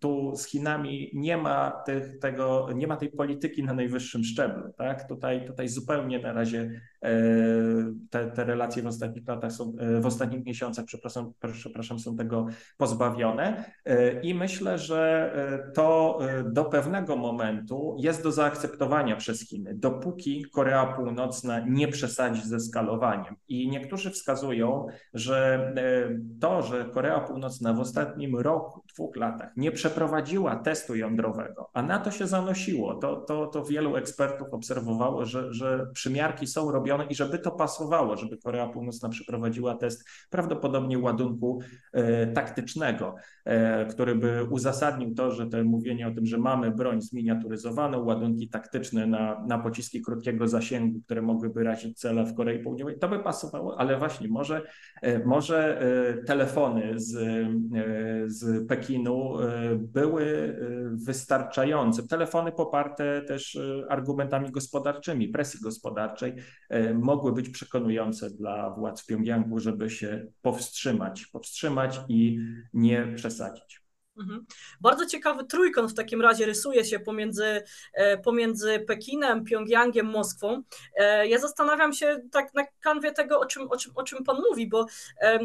Tu z Chinami nie ma tych, tego, nie ma tej polityki na najwyższym szczeblu. Tak? Tutaj, tutaj zupełnie na razie e, te, te relacje w ostatnich latach są, e, w ostatnich miesiącach, przepraszam, przepraszam, są tego pozbawione. E, I myślę, że to do pewnego momentu jest do zaakceptowania przez Chiny, dopóki Korea Północna nie przesadzi ze skalowaniem. I niektórzy wskazują, że to, że Korea Północna w ostatnim roku, dwóch latach nie przeprowadziła testu jądrowego, a na to się zanosiło, to, to, to wielu ekspertów obserwowało, że, że przymiar miarki są i żeby to pasowało, żeby Korea Północna przeprowadziła test prawdopodobnie ładunku e, taktycznego, e, który by uzasadnił to, że to mówienie o tym, że mamy broń zminiaturyzowaną, ładunki taktyczne na, na pociski krótkiego zasięgu, które mogłyby razić cele w Korei Południowej, to by pasowało, ale właśnie może, e, może telefony z, z Pekinu były wystarczające. Telefony poparte też argumentami gospodarczymi, presji gospodarczej, E, mogły być przekonujące dla władz Pjongjangu, żeby się powstrzymać, powstrzymać i nie przesadzić. Mhm. Bardzo ciekawy trójkąt w takim razie rysuje się pomiędzy, e, pomiędzy Pekinem, Pjongjangiem, Moskwą. E, ja zastanawiam się tak na kanwie tego, o czym, o czym, o czym Pan mówi, bo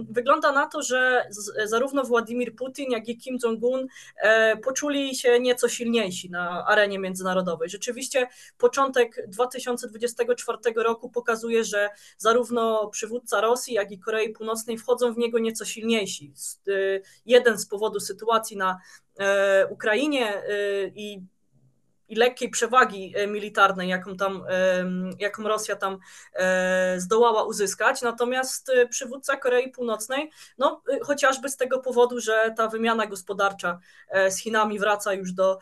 wygląda na to, że zarówno Władimir Putin, jak i Kim Jong-un e, poczuli się nieco silniejsi na arenie międzynarodowej. Rzeczywiście początek 2024 roku pokazuje, że zarówno przywódca Rosji, jak i Korei Północnej wchodzą w niego nieco silniejsi. Jeden z powodów sytuacji na na e, Ukrainie e, i, i lekkiej przewagi e, militarnej, jaką, tam, jaką Rosja tam zdołała uzyskać. Natomiast przywódca Korei Północnej, no, chociażby z tego powodu, że ta wymiana gospodarcza z Chinami wraca już do,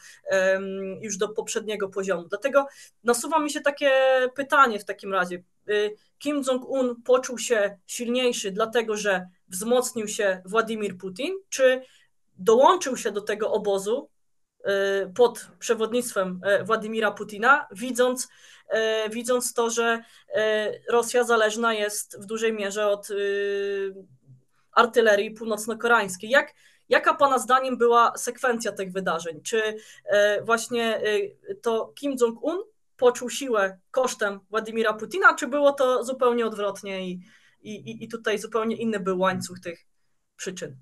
już do poprzedniego poziomu. Dlatego nasuwa mi się takie pytanie w takim razie. Kim Jong-un poczuł się silniejszy, dlatego że wzmocnił się Władimir Putin, czy dołączył się do tego obozu y, pod przewodnictwem y, Władimira Putina, widząc, y, widząc to, że Rosja zależna jest w dużej mierze od artylerii północno-koreańskiej. Jak, jaka Pana zdaniem była sekwencja tych wydarzeń? Czy właśnie to Kim Jong-un poczuł siłę kosztem Władimira Putina, czy było to zupełnie odwrotnie i, i, i tutaj zupełnie inny był łańcuch tych, przyczyn?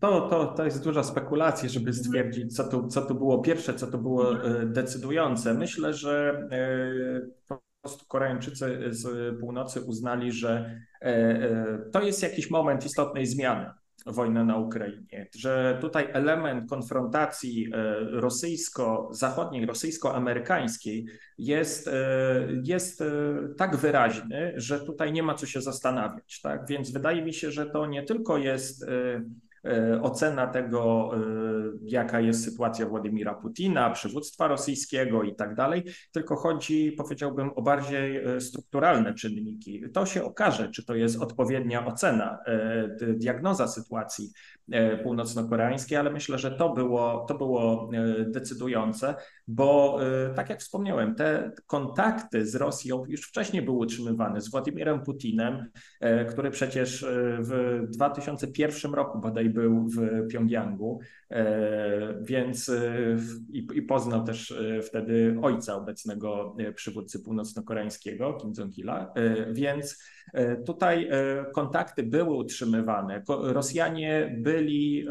To, to, to jest duża spekulacja, żeby mhm. stwierdzić, co tu, co tu było pierwsze, co to było mhm. e, decydujące. Myślę, że e, po prostu Koreańczycy z północy uznali, że e, to jest jakiś moment istotnej zmiany wojnę na Ukrainie, że tutaj element konfrontacji rosyjsko-zachodniej, rosyjsko-amerykańskiej jest, e, jest e, tak wyraźny, że tutaj nie ma co się zastanawiać. Tak? Więc wydaje mi się, że to nie tylko jest e, ocena tego, jaka jest sytuacja Władimira Putina, przywództwa rosyjskiego i tak dalej, tylko chodzi, powiedziałbym, o bardziej strukturalne czynniki. To się okaże, czy to jest odpowiednia ocena, diagnoza sytuacji północno-koreańskiej, ale myślę, że to było, to było decydujące, bo tak jak wspomniałem, te kontakty z Rosją już wcześniej były utrzymywane z Władimirem Putinem, który przecież w 2001 roku bodaj był w Pjongjangu, więc i, i poznał też wtedy ojca obecnego przywódcy północno-koreańskiego, Kim Jong-ila, więc tutaj kontakty były utrzymywane. Rosjanie byli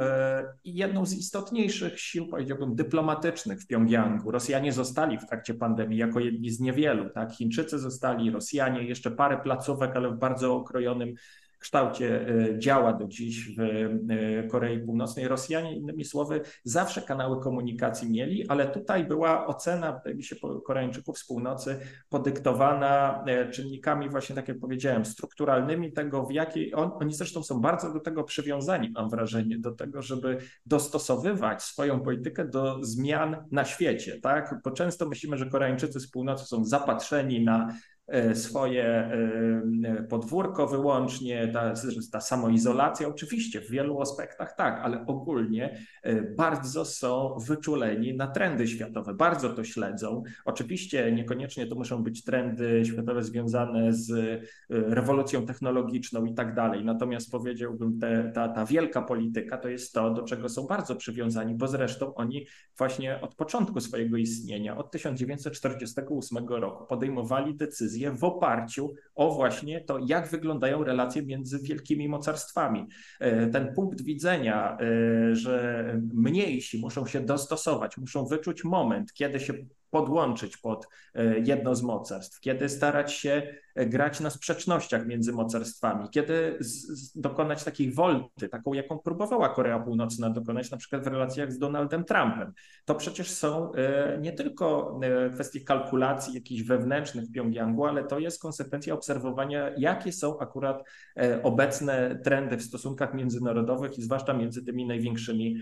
jedną z istotniejszych sił, powiedziałbym, dyplomatycznych w Pjongjangu. Rosjanie zostali w trakcie pandemii jako jedni z niewielu. Tak? Chińczycy zostali, Rosjanie, jeszcze parę placówek, ale w bardzo okrojonym kształcie e, działa do dziś w e, Korei Północnej. Rosjanie, innymi słowy, zawsze kanały komunikacji mieli, ale tutaj była ocena, wydaje mi się, Koreańczyków z północy podyktowana e, czynnikami właśnie, tak jak powiedziałem, strukturalnymi tego, w jakiej on, oni zresztą są bardzo do tego przywiązani, mam wrażenie, do tego, żeby dostosowywać swoją politykę do zmian na świecie, tak? Bo często myślimy, że Koreańczycy z północy są zapatrzeni na swoje e, podwórko wyłącznie, ta, ta samoizolacja, oczywiście w wielu aspektach tak, ale ogólnie e, bardzo są wyczuleni na trendy światowe, bardzo to śledzą. Oczywiście niekoniecznie to muszą być trendy światowe związane z rewolucją technologiczną i tak dalej, natomiast powiedziałbym, te, ta, ta wielka polityka to jest to, do czego są bardzo przywiązani, bo zresztą oni właśnie od początku swojego istnienia, od 1948 roku podejmowali decyzje, decyzje w oparciu o właśnie to, jak wyglądają relacje między wielkimi mocarstwami. E, ten punkt widzenia, e, że mniejsi muszą się dostosować, muszą wyczuć moment, kiedy się podłączyć pod e, jedno z mocarstw, kiedy starać się grać na sprzecznościach między mocarstwami, kiedy dokonać takiej wolty, taką jaką próbowała Korea Północna dokonać na przykład w relacjach z Donaldem Trumpem. To przecież są e, nie tylko kwestie kalkulacji jakichś wewnętrznych w Pjongjangu, ale to jest konsekwencja obserwowania, jakie są akurat obecne trendy w stosunkach międzynarodowych i zwłaszcza między tymi największymi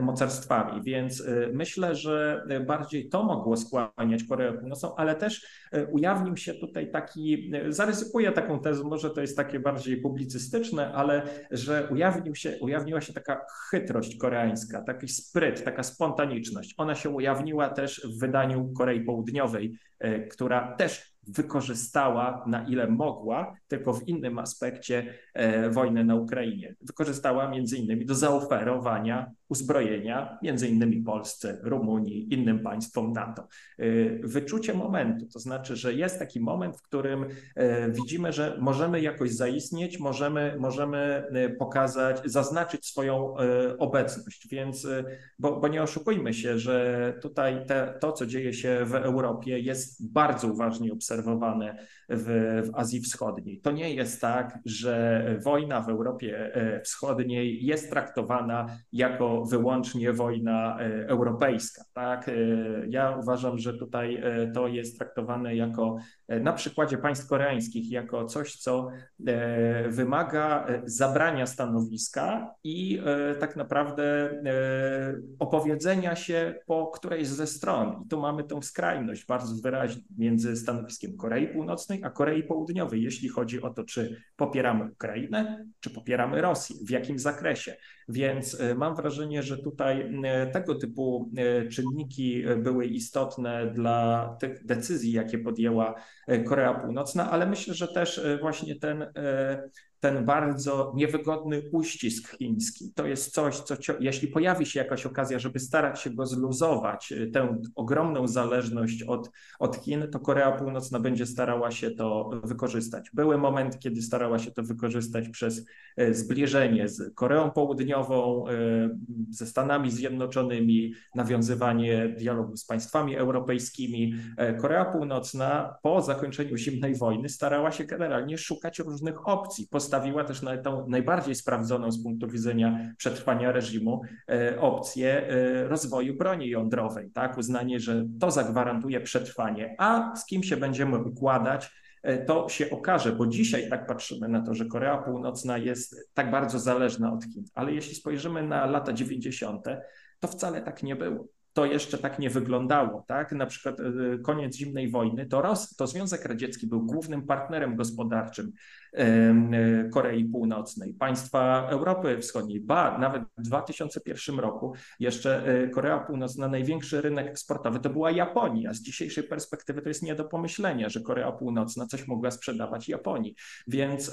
mocarstwami. Więc myślę, że bardziej to mogło skłaniać Koreę Północną, ale też e, ujawnił się tutaj taki, e, zaryzykuję taką tezę, może to jest takie bardziej publicystyczne, ale że ujawnił się, ujawniła się taka chytrość koreańska, taki spryt, taka spontaniczność. Ona się ujawniła też w wydaniu Korei Południowej, e, która też wykorzystała na ile mogła, tylko w innym aspekcie e, wojny na Ukrainie. Wykorzystała między innymi do zaoferowania uzbrojenia, między innymi Polsce, Rumunii, innym państwom NATO. E, wyczucie momentu, to znaczy, że jest taki moment, w którym e, widzimy, że możemy jakoś zaistnieć, możemy, możemy pokazać, zaznaczyć swoją obecność, więc, bo, bo nie oszukujmy się, że tutaj te, to, co dzieje się w Europie jest bardzo uważnie obserwowane w, w Azji Wschodniej. To nie jest tak, że wojna w Europie e, Wschodniej jest traktowana jako wyłącznie wojna e, europejska. Tak? E, ja uważam, że tutaj to jest traktowane jako na przykładzie państw koreańskich jako coś, co wymaga zabrania stanowiska i tak naprawdę opowiedzenia się po którejś ze stron. I tu mamy tą skrajność bardzo wyraźnie między stanowiskiem Korei Północnej a Korei Południowej, jeśli chodzi o to, czy popieramy Ukrainę, czy popieramy Rosję, w jakim zakresie. Więc e, mam wrażenie, że tutaj e, tego typu e, czynniki były istotne dla tych decyzji, jakie podjęła Korea Północna, ale myślę, że też właśnie ten ten bardzo niewygodny uścisk chiński. To jest coś, co jeśli pojawi się jakaś okazja, żeby starać się go zluzować, y, tę ogromną zależność od, od Chin, to Korea Północna będzie starała się to wykorzystać. Były moment, kiedy starała się to wykorzystać przez y, zbliżenie z Koreą Południową, y, ze Stanami Zjednoczonymi, nawiązywanie dialogu z państwami europejskimi. Korea Północna po zakończeniu zimnej wojny starała się generalnie szukać różnych opcji, postawiła też na tą najbardziej sprawdzoną z punktu widzenia przetrwania reżimu e, opcję e, rozwoju broni jądrowej, tak? Uznanie, że to zagwarantuje przetrwanie, a z kim się będziemy układać, to się okaże, bo dzisiaj tak patrzymy na to, że Korea Północna jest tak bardzo zależna od Chin, ale jeśli spojrzymy na lata 90., to wcale tak nie było to jeszcze tak nie wyglądało. Tak? Na przykład e, koniec zimnej wojny, to, Ros, to Związek Radziecki był głównym partnerem gospodarczym e, Korei Północnej, państwa Europy Wschodniej. Ba, nawet w 2001 roku jeszcze e, Korea Północna, największy rynek eksportowy to była Japonia. Z dzisiejszej perspektywy to jest nie do pomyślenia, że Korea Północna coś mogła sprzedawać Japonii. Więc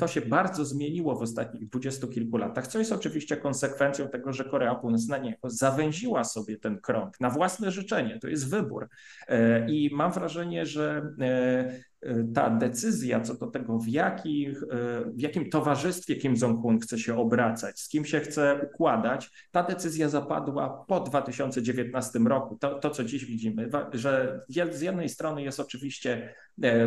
to się bardzo zmieniło w ostatnich dwudziestu kilku latach, co jest oczywiście konsekwencją tego, że Korea Północna niejako zawęziła sobie ten krąg na własne życzenie. To jest wybór. E, I mam wrażenie, że e, ta decyzja co do tego, w, jakich, w jakim towarzystwie Kim Jong-un chce się obracać, z kim się chce układać, ta decyzja zapadła po 2019 roku. To, to co dziś widzimy, że z jednej strony jest oczywiście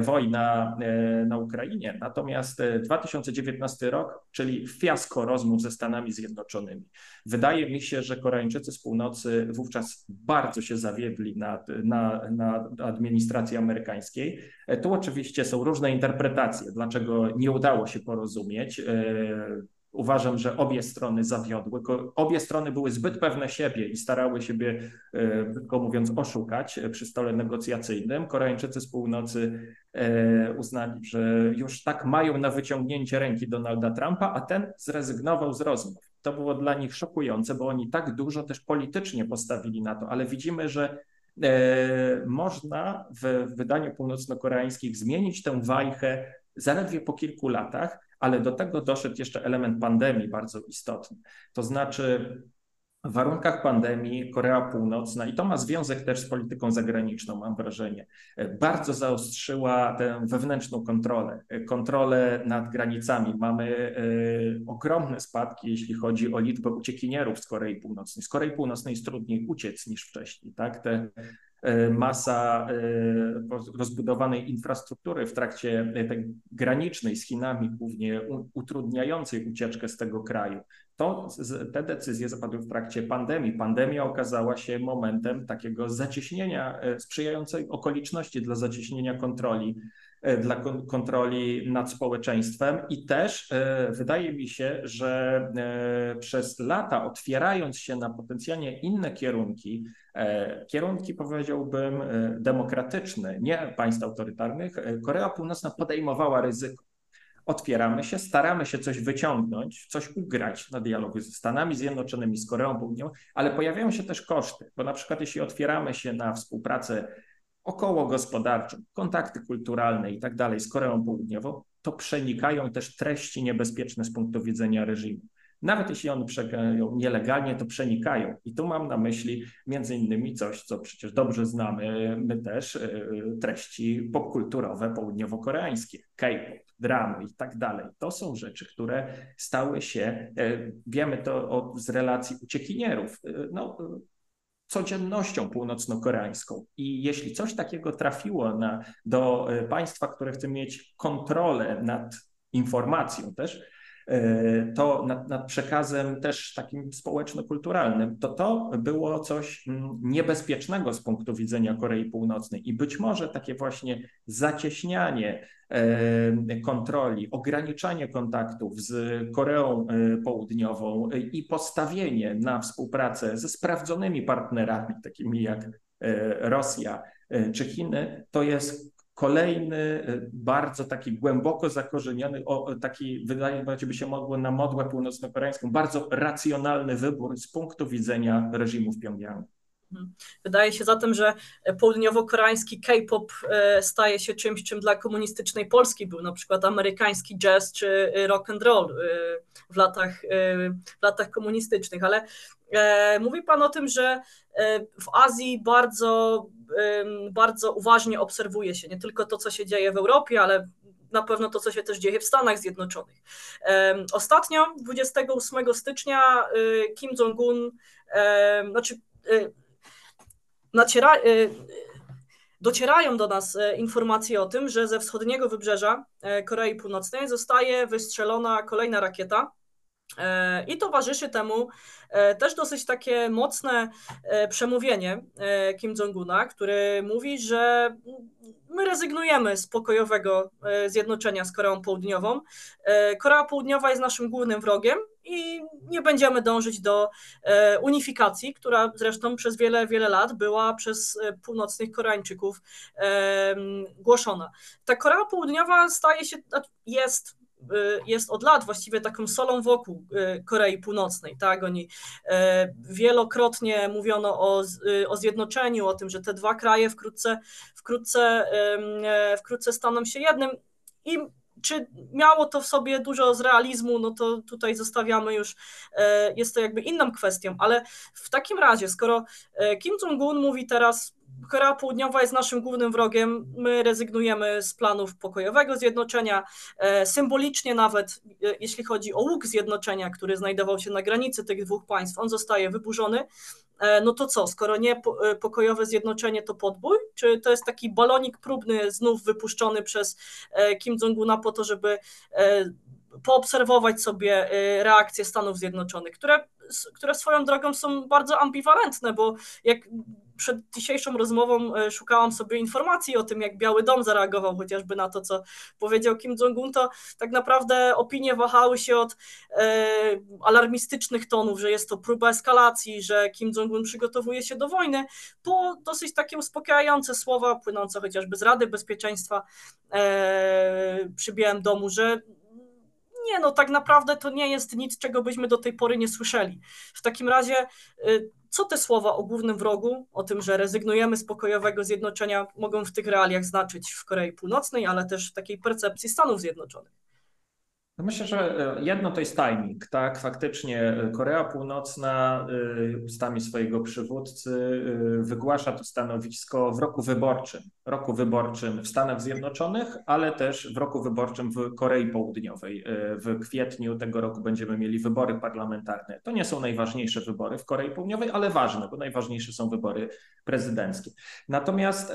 wojna e, na Ukrainie, natomiast 2019 e, rok, czyli fiasko rozmów ze Stanami Zjednoczonymi. Wydaje mi się, że Koreańczycy z północy wówczas bardzo się zawiedli na, na, na administracji amerykańskiej. Tu oczywiście są różne interpretacje, dlaczego nie udało się porozumieć. E, uważam, że obie strony zawiodły. Obie strony były zbyt pewne siebie i starały e, brzydko mówiąc, oszukać przy stole negocjacyjnym. Koreańczycy z północy e, uznali, że już tak mają na wyciągnięcie ręki Donalda Trumpa, a ten zrezygnował z rozmów. To było dla nich szokujące, bo oni tak dużo też politycznie postawili na to, ale widzimy, że E, można w wydaniu północno-koreańskich zmienić tę wajchę zaledwie po kilku latach, ale do tego doszedł jeszcze element pandemii bardzo istotny. To znaczy, w warunkach pandemii Korea Północna, i to ma związek też z polityką zagraniczną, mam wrażenie, bardzo zaostrzyła tę wewnętrzną kontrolę, kontrolę nad granicami. Mamy y, ogromne spadki, jeśli chodzi o liczbę uciekinierów z Korei Północnej. Z Korei Północnej jest trudniej uciec niż wcześniej. Tak? Te E, masa e, rozbudowanej infrastruktury w trakcie e, tej granicznej z Chinami, głównie utrudniającej ucieczkę z tego kraju. To, te decyzje zapadły w trakcie pandemii. Pandemia okazała się momentem takiego zacieśnienia, sprzyjającej okoliczności dla zacieśnienia kontroli dla kontroli nad społeczeństwem i też wydaje mi się, że przez lata otwierając się na potencjalnie inne kierunki, E, kierunki, powiedziałbym, e, demokratyczne, nie państw autorytarnych, e, Korea Północna podejmowała ryzyko. Otwieramy się, staramy się coś wyciągnąć, coś ugrać na dialogu ze Stanami Zjednoczonymi, z Koreą Południową, ale pojawiają się też koszty, bo na przykład jeśli otwieramy się na współpracę około gospodarczą, kontakty kulturalne i tak dalej z Koreą Południową, to przenikają też treści niebezpieczne z punktu widzenia reżimu. Nawet jeśli one przegają nielegalnie, to przenikają. I tu mam na myśli między innymi coś, co przecież dobrze znamy my też, e, treści popkulturowe południowo-koreańskie, K-pop, dramy i tak dalej. To są rzeczy, które stały się, e, wiemy to z relacji uciekinierów, e, no, codziennością północno-koreańską. I jeśli coś takiego trafiło na, do państwa, które chce mieć kontrolę nad informacją też, E, to nad, nad, przekazem też takim społeczno-kulturalnym, to to było coś mm, niebezpiecznego z punktu widzenia Korei Północnej i być może takie właśnie zacieśnianie e, kontroli, ograniczanie kontaktów z Koreą e, Południową i postawienie na współpracę ze sprawdzonymi partnerami, takimi jak Rosja czy Chiny, to jest Kolejny y, bardzo taki głęboko zakorzeniony, o, taki wydaje by się mogło na modłę północno-koreańską, bardzo racjonalny wybór z punktu widzenia reżimu w Pjongjangu. Mhm. Wydaje się zatem, że południowo-koreański K-pop e, staje się czymś, czym dla komunistycznej Polski był na przykład amerykański jazz czy rock and roll e, w latach, w latach komunistycznych. Ale mówi Pan o tym, że w Azji bardzo, bardzo uważnie obserwuje się nie tylko to, co się dzieje w Europie, ale na pewno to, co się też dzieje w Stanach Zjednoczonych. Ostatnio, 28 stycznia, Kim Jong-un, znaczy naciera, docierają do nas informacje o tym, że ze wschodniego wybrzeża Korei Północnej zostaje wystrzelona kolejna rakieta I towarzyszy temu też dosyć takie mocne przemówienie Kim Jong-una, który mówi, że my rezygnujemy z pokojowego zjednoczenia z Koreą Południową. Korea Południowa jest naszym głównym wrogiem i nie będziemy dążyć do unifikacji, która zresztą przez wiele, wiele lat była przez północnych Koreańczyków głoszona. Ta Korea Południowa staje się, znaczy jest jest od lat właściwie taką solą wokół y, Korei Północnej. Tak? Oni y, wielokrotnie mówiono o, o zjednoczeniu, o tym, że te dwa kraje wkrótce, wkrótce, wkrótce staną się jednym. I czy miało to w sobie dużo z realizmu, no to tutaj zostawiamy już, jest to jakby inną kwestią, ale w takim razie, skoro Kim Jong-un mówi teraz, Korea Południowa jest naszym głównym wrogiem. My rezygnujemy z planów pokojowego zjednoczenia. E, symbolicznie nawet, e, jeśli chodzi o łuk zjednoczenia, który znajdował się na granicy tych dwóch państw, on zostaje wyburzony. E, no to co, skoro nie pokojowe zjednoczenie, to podbój? Czy to jest taki balonik próbny znów wypuszczony przez Kim Jong-una po to, żeby poobserwować sobie reakcje Stanów Zjednoczonych, które, które swoją drogą są bardzo ambiwalentne, bo jak przed dzisiejszą rozmową e, szukałam sobie informacji o tym, jak Biały Dom zareagował chociażby na to, co powiedział Kim Jong-un, to tak naprawdę opinie wahały się od e, alarmistycznych tonów, że jest to próba eskalacji, że Kim Jong-un przygotowuje się do wojny, po dosyć takie uspokajające słowa płynące chociażby z Rady Bezpieczeństwa e, przy Białym Domu, że nie, no tak naprawdę to nie jest nic, czego byśmy do tej pory nie słyszeli. W takim razie, y, co te słowa o głównym wrogu, o tym, że rezygnujemy z pokojowego zjednoczenia, mogą w tych realiach znaczyć w Korei Północnej, ale też w takiej percepcji Stanów Zjednoczonych? No myślę, że e, jedno to jest timing, tak? Faktycznie e, Korea Północna e, ustami swojego przywódcy wygłasza to stanowisko w roku wyborczym. Roku wyborczym w Stanach Zjednoczonych, ale też w roku wyborczym w Korei Południowej. W kwietniu tego roku będziemy mieli wybory parlamentarne. To nie są najważniejsze wybory w Korei Południowej, ale ważne, bo najważniejsze są wybory prezydenckie. Natomiast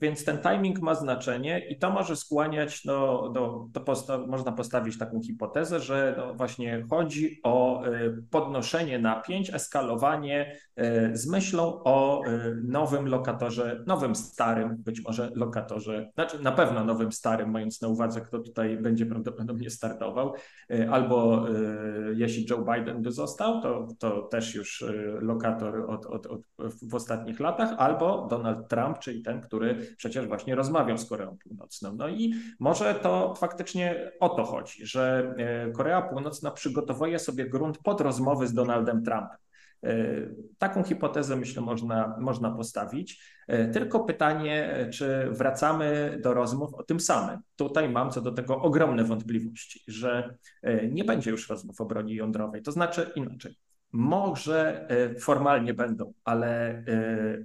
więc ten timing ma znaczenie i to może skłaniać do, do, do postaw, można postawić postawić taką hipotezę, że no właśnie chodzi o e, podnoszenie napięć, eskalowanie e, z myślą o e, nowym lokatorze, nowym starym, być może lokatorze, znaczy na pewno nowym starym, mając na uwadze, kto tutaj będzie prawdopodobnie startował, albo jeśli Joe Biden by został, to, to też już lokator od, od, od, w ostatnich latach, albo Donald Trump, czyli ten, który przecież właśnie rozmawiał z Koreą Północną. No i może to faktycznie o to chodzi chodzi, że e, Korea Północna przygotowuje sobie grunt pod rozmowy z Donaldem Trumpem. E, taką hipotezę, myślę, można, można postawić. E, tylko pytanie, czy wracamy do rozmów o tym samym. Tutaj mam co do tego ogromne wątpliwości, że nie będzie już rozmów o broni jądrowej. To znaczy inaczej. Może formalnie będą, ale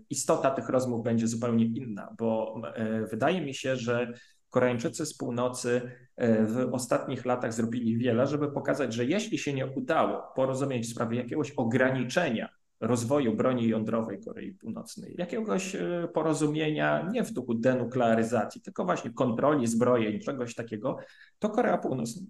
istota tych rozmów będzie zupełnie inna, bo wydaje mi się, że Koreańczycy z północy e, w ostatnich latach zrobili wiele, żeby pokazać, że jeśli się nie udało porozumieć w sprawie jakiegoś ograniczenia rozwoju broni jądrowej Korei Północnej, jakiegoś e, porozumienia nie w duchu denuklearyzacji, tylko właśnie kontroli zbrojeń, czegoś takiego, to Korea Północna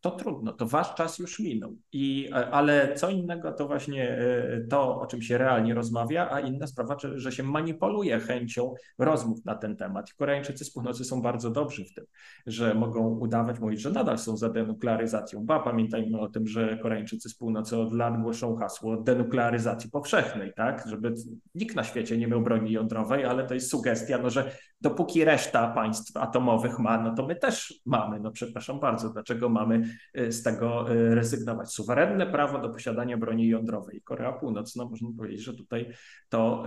to trudno, to wasz czas już minął. I, ale co innego to właśnie e, to, o czym się realnie rozmawia, a inna sprawa, że się manipuluje chęcią rozmów na ten temat. Koreańczycy z północy są bardzo dobrzy w tym, że mogą udawać, mówić, że nadal są za denuklearyzacją. Ba, pamiętajmy o tym, że Koreańczycy z północy od lat głoszą hasło denuklearyzacji powszechnej, tak? Żeby nikt na świecie nie miał broni jądrowej, ale to jest sugestia, no, że dopóki reszta państw atomowych ma, no to my też mamy. No przepraszam bardzo, dlaczego mamy y, z tego y, rezygnować? Suwerenne prawo do posiadania broni jądrowej. Korea Północna, można powiedzieć, że tutaj to,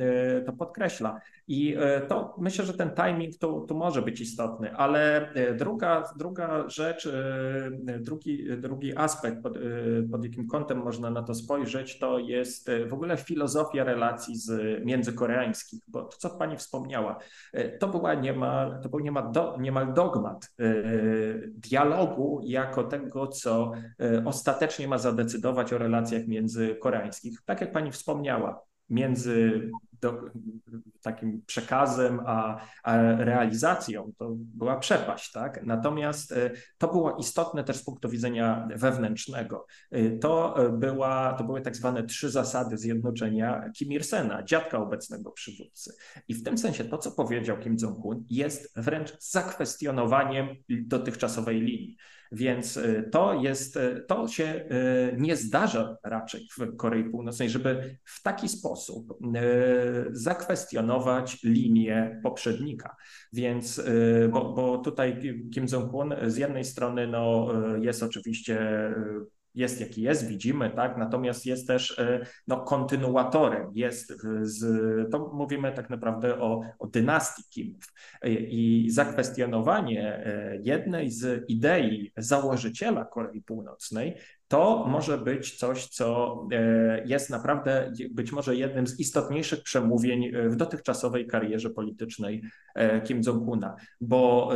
y, to podkreśla. I to myślę, że ten timing tu, tu może być istotny, ale druga, druga rzecz, drugi, drugi aspekt, pod, pod jakim kątem można na to spojrzeć, to jest w ogóle filozofia relacji z, międzykoreańskich, bo to, co Pani wspomniała, to, była niemal, to był niemal, do, niemal dogmat e, dialogu jako tego, co e, ostatecznie ma zadecydować o relacjach międzykoreańskich. Tak jak pani wspomniała, między do, takim przekazem, a, a, realizacją to była przepaść. Tak? Natomiast to było istotne też z punktu widzenia wewnętrznego. To, była, to były tak zwane trzy zasady zjednoczenia Kim Il-sena, dziadka obecnego przywódcy. I w tym sensie to, co powiedział Kim Jong-un, jest wręcz zakwestionowaniem dotychczasowej linii. Więc to jest, to się nie zdarza raczej w Korei Północnej, żeby w taki sposób zakwestionować linię poprzednika. Więc, bo, bo tutaj Kim Jong-un z jednej strony no, jest oczywiście jest jaki jest, widzimy, tak? Natomiast jest też e, no, kontynuatorem, jest z, to mówimy tak naprawdę o, o dynastii Kimów. E, I zakwestionowanie e, jednej z idei założyciela Korei Północnej to może być coś, co jest naprawdę być może jednym z istotniejszych przemówień w dotychczasowej karierze politycznej Kim Jong-una. Bo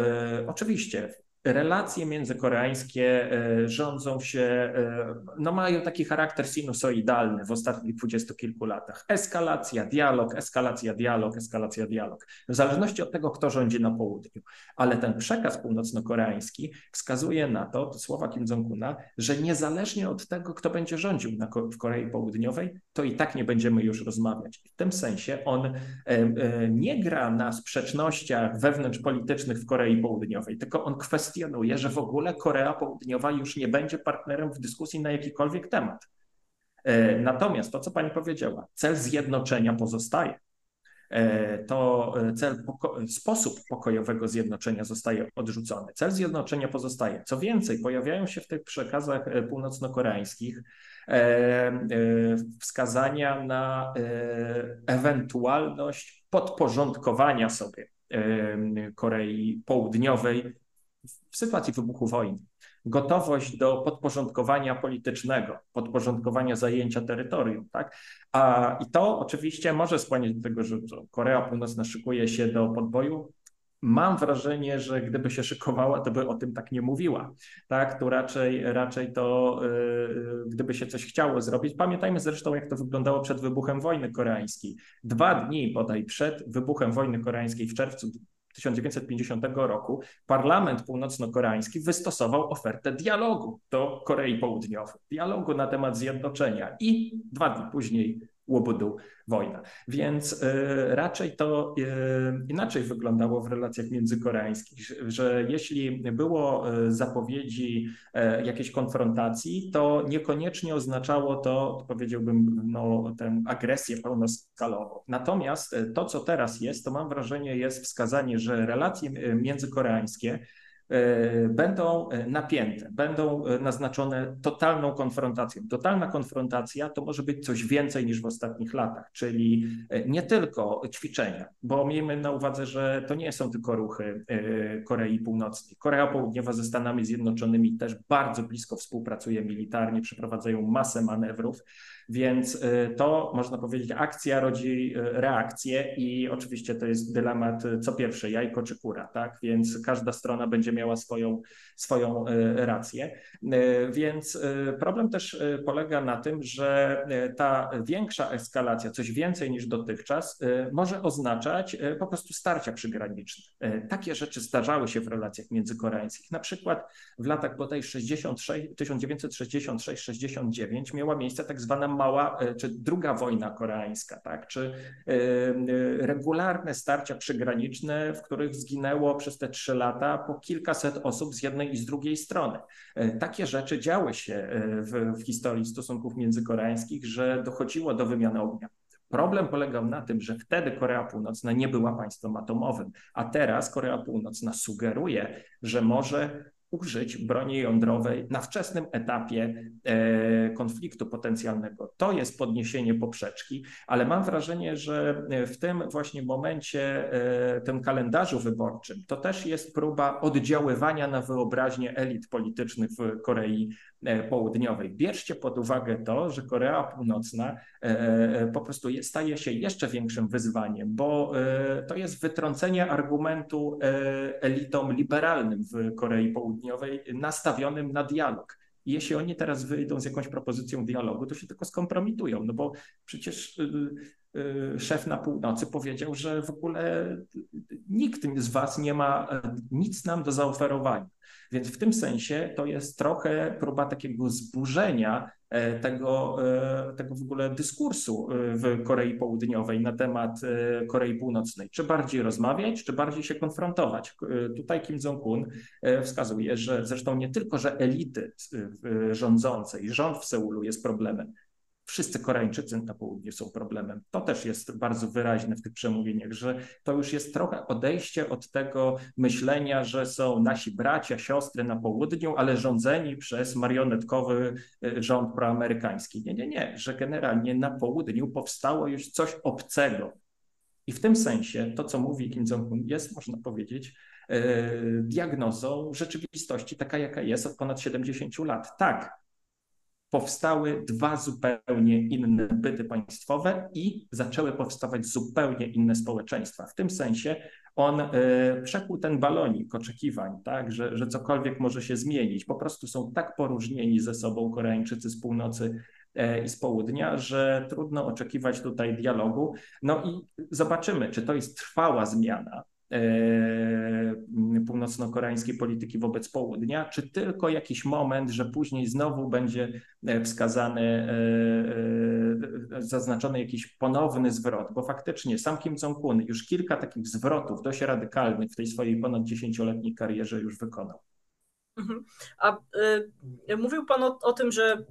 oczywiście relacje międzykoreańskie e, rządzą się, e, no mają taki charakter sinusoidalny w ostatnich dwudziestu kilku latach. Eskalacja, dialog, eskalacja, dialog, eskalacja, dialog. W zależności od tego, kto rządzi na południu. Ale ten przekaz północno-koreański wskazuje na to, to słowa Kim Jong-una, że niezależnie od tego, kto będzie rządził na, w Korei Południowej, to i tak nie będziemy już rozmawiać. W tym sensie on e, nie gra na sprzecznościach wewnątrzpolitycznych w Korei Południowej, tylko on kwestionuje kwestionuje, że w ogóle Korea Południowa już nie będzie partnerem w dyskusji na jakikolwiek temat. E, natomiast to, co pani powiedziała, cel zjednoczenia pozostaje. E, to e, cel, poko sposób pokojowego zjednoczenia zostaje odrzucony. Cel zjednoczenia pozostaje. Co więcej, pojawiają się w tych przekazach północno-koreańskich wskazania na ewentualność podporządkowania sobie Korei Południowej w sytuacji wybuchu wojny. Gotowość do podporządkowania politycznego, podporządkowania zajęcia terytorium. Tak? A, I to oczywiście może skłaniać do tego, że Korea Północna szykuje się do podboju. Mam wrażenie, że gdyby się szykowała, to by o tym tak nie mówiła. Tak, to raczej, raczej to, yy, gdyby się coś chciało zrobić. Pamiętajmy zresztą, jak to wyglądało przed wybuchem wojny koreańskiej. Dwa dni bodaj przed wybuchem wojny koreańskiej w czerwcu 1950 roku parlament północno-koreański wystosował ofertę dialogu do Korei Południowej, dialogu na temat zjednoczenia i dwa dni później łobudu wojna. Więc e, raczej to e, inaczej wyglądało w relacjach międzykoreańskich, że jeśli było e, zapowiedzi jakiejś konfrontacji, to niekoniecznie oznaczało to, powiedziałbym, no, tę agresję pełnoskalową. Natomiast to, co teraz jest, to mam wrażenie, jest wskazanie, że relacje międzykoreańskie E, będą e, napięte, będą e, naznaczone totalną konfrontacją. Totalna konfrontacja to może być coś więcej niż w ostatnich latach, czyli nie tylko ćwiczenia, bo miejmy na uwadze, że to nie są tylko ruchy Korei Północnej. Korea Południowa ze Stanami Zjednoczonymi też bardzo blisko współpracuje militarnie, przeprowadzają masę manewrów. Więc y, to można powiedzieć, akcja rodzi y, reakcję i oczywiście to jest dylemat, y, co pierwsze, jajko czy kura, tak? Więc każda strona będzie miała swoją, swoją rację. Więc problem też polega na tym, że ta większa eskalacja, coś więcej niż dotychczas, może oznaczać po prostu starcia przygraniczne. Takie rzeczy zdarzały się w relacjach międzykoreańskich. Na przykład w latach bodaj 66, 1966-69 miała miejsce tak zwana mała, e, czy druga wojna koreańska, tak? czy e, e, regularne starcia przygraniczne, w których zginęło przez te trzy lata po kilkaset osób z jednej i z drugiej strony. Takie rzeczy działy się w, w historii stosunków międzykoreańskich, że dochodziło do wymiany ognia. Problem polegał na tym, że wtedy Korea Północna nie była państwem atomowym, a teraz Korea Północna sugeruje, że może użyć broni jądrowej na wczesnym etapie e, konfliktu potencjalnego. To jest podniesienie poprzeczki, ale mam wrażenie, że w tym właśnie momencie, e, tym kalendarzu wyborczym, to też jest próba oddziaływania na wyobraźnię elit politycznych w Korei E, południowej. Bierzcie pod uwagę to, że Korea Północna e, e, po prostu staje się jeszcze większym wyzwaniem, bo to jest wytrącenie argumentu elitom liberalnym w Korei Południowej nastawionym na dialog. Jeśli oni teraz wyjdą z jakąś propozycją dialogu, to się tylko skompromitują, no bo przecież szef na północy powiedział, że w ogóle nikt z was nie ma nic nam do zaoferowania. Więc w tym sensie to jest trochę próba takiego zburzenia e, tego, e, tego w ogóle dyskursu e, w Korei Południowej na temat Korei Północnej. Czy bardziej rozmawiać, czy bardziej się konfrontować? Tutaj Kim Jong-un wskazuje, że zresztą nie tylko, że elity rządzące i rząd w Seulu jest problemem, wszyscy Koreańczycy na południu są problemem. To też jest bardzo wyraźne w tych przemówieniach, że to już jest trochę odejście od tego myślenia, że są nasi bracia, siostry na południu, ale rządzeni przez marionetkowy y, rząd proamerykański. Nie, nie, nie, że generalnie na południu powstało już coś obcego. I w tym sensie to, co mówi Kim Jong-un, jest, można powiedzieć, y, diagnozą rzeczywistości taka, jaka jest od ponad 70 lat. Tak, powstały dwa zupełnie inne byty państwowe i zaczęły powstawać zupełnie inne społeczeństwa. W tym sensie on y, przekuł ten balonik oczekiwań, tak, że, że cokolwiek może się zmienić. Po prostu są tak poróżnieni ze sobą Koreańczycy z północy e, i z południa, że trudno oczekiwać tutaj dialogu. No i zobaczymy, czy to jest trwała zmiana, E, północno-koreańskiej polityki wobec południa, czy tylko jakiś moment, że później znowu będzie e, wskazany, e, zaznaczony jakiś ponowny zwrot, bo faktycznie sam Kim Jong-un już kilka takich zwrotów dość radykalnych w tej swojej ponad dziesięcioletniej karierze już wykonał. Mhm. A y, mówił Pan o, o tym, że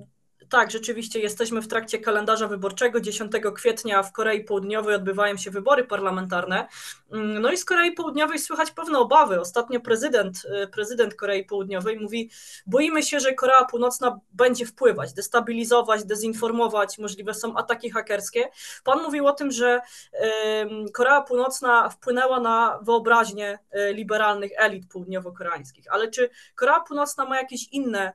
tak, rzeczywiście jesteśmy w trakcie kalendarza wyborczego. 10 kwietnia w Korei Południowej odbywają się wybory parlamentarne. Mm, no i z Korei Południowej słychać pewne obawy. Ostatnio prezydent, y, prezydent Korei Południowej mówi: Boimy się, że Korea Północna będzie wpływać, destabilizować, dezinformować, możliwe są ataki hakerskie. Pan mówił o tym, że Korea Północna wpłynęła na wyobraźnię y, liberalnych elit południowo-koreańskich, ale czy Korea Północna ma jakieś inne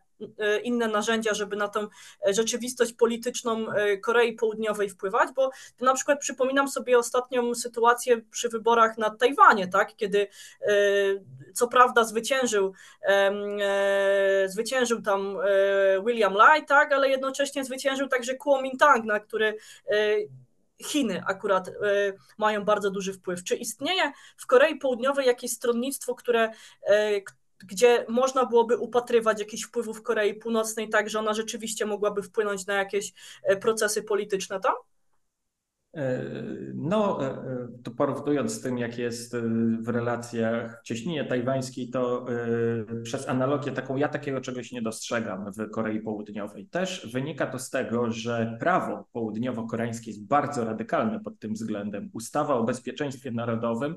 inne narzędzia, żeby na tą e, rzeczywistość polityczną e, Korei Południowej wpływać, bo na przykład przypominam sobie ostatnią sytuację przy wyborach na Tajwanie, tak, kiedy co prawda zwyciężył, zwyciężył tam William Lai, tak, ale jednocześnie zwyciężył także Kuomintang, na który Chiny akurat mają bardzo duży wpływ. Czy istnieje w Korei Południowej jakieś stronnictwo, które, gdzie można byłoby upatrywać jakichś wpływów Korei Północnej, tak, że ona rzeczywiście mogłaby wpłynąć na jakieś e, procesy polityczne tam? E, no, e, to porównując z tym, jak jest w relacjach w cieśninie tajwańskiej, to przez analogię taką ja takiego czegoś nie dostrzegam w Korei Południowej. Też wynika to z tego, że prawo południowo-koreańskie jest bardzo radykalne pod tym względem. Ustawa o bezpieczeństwie narodowym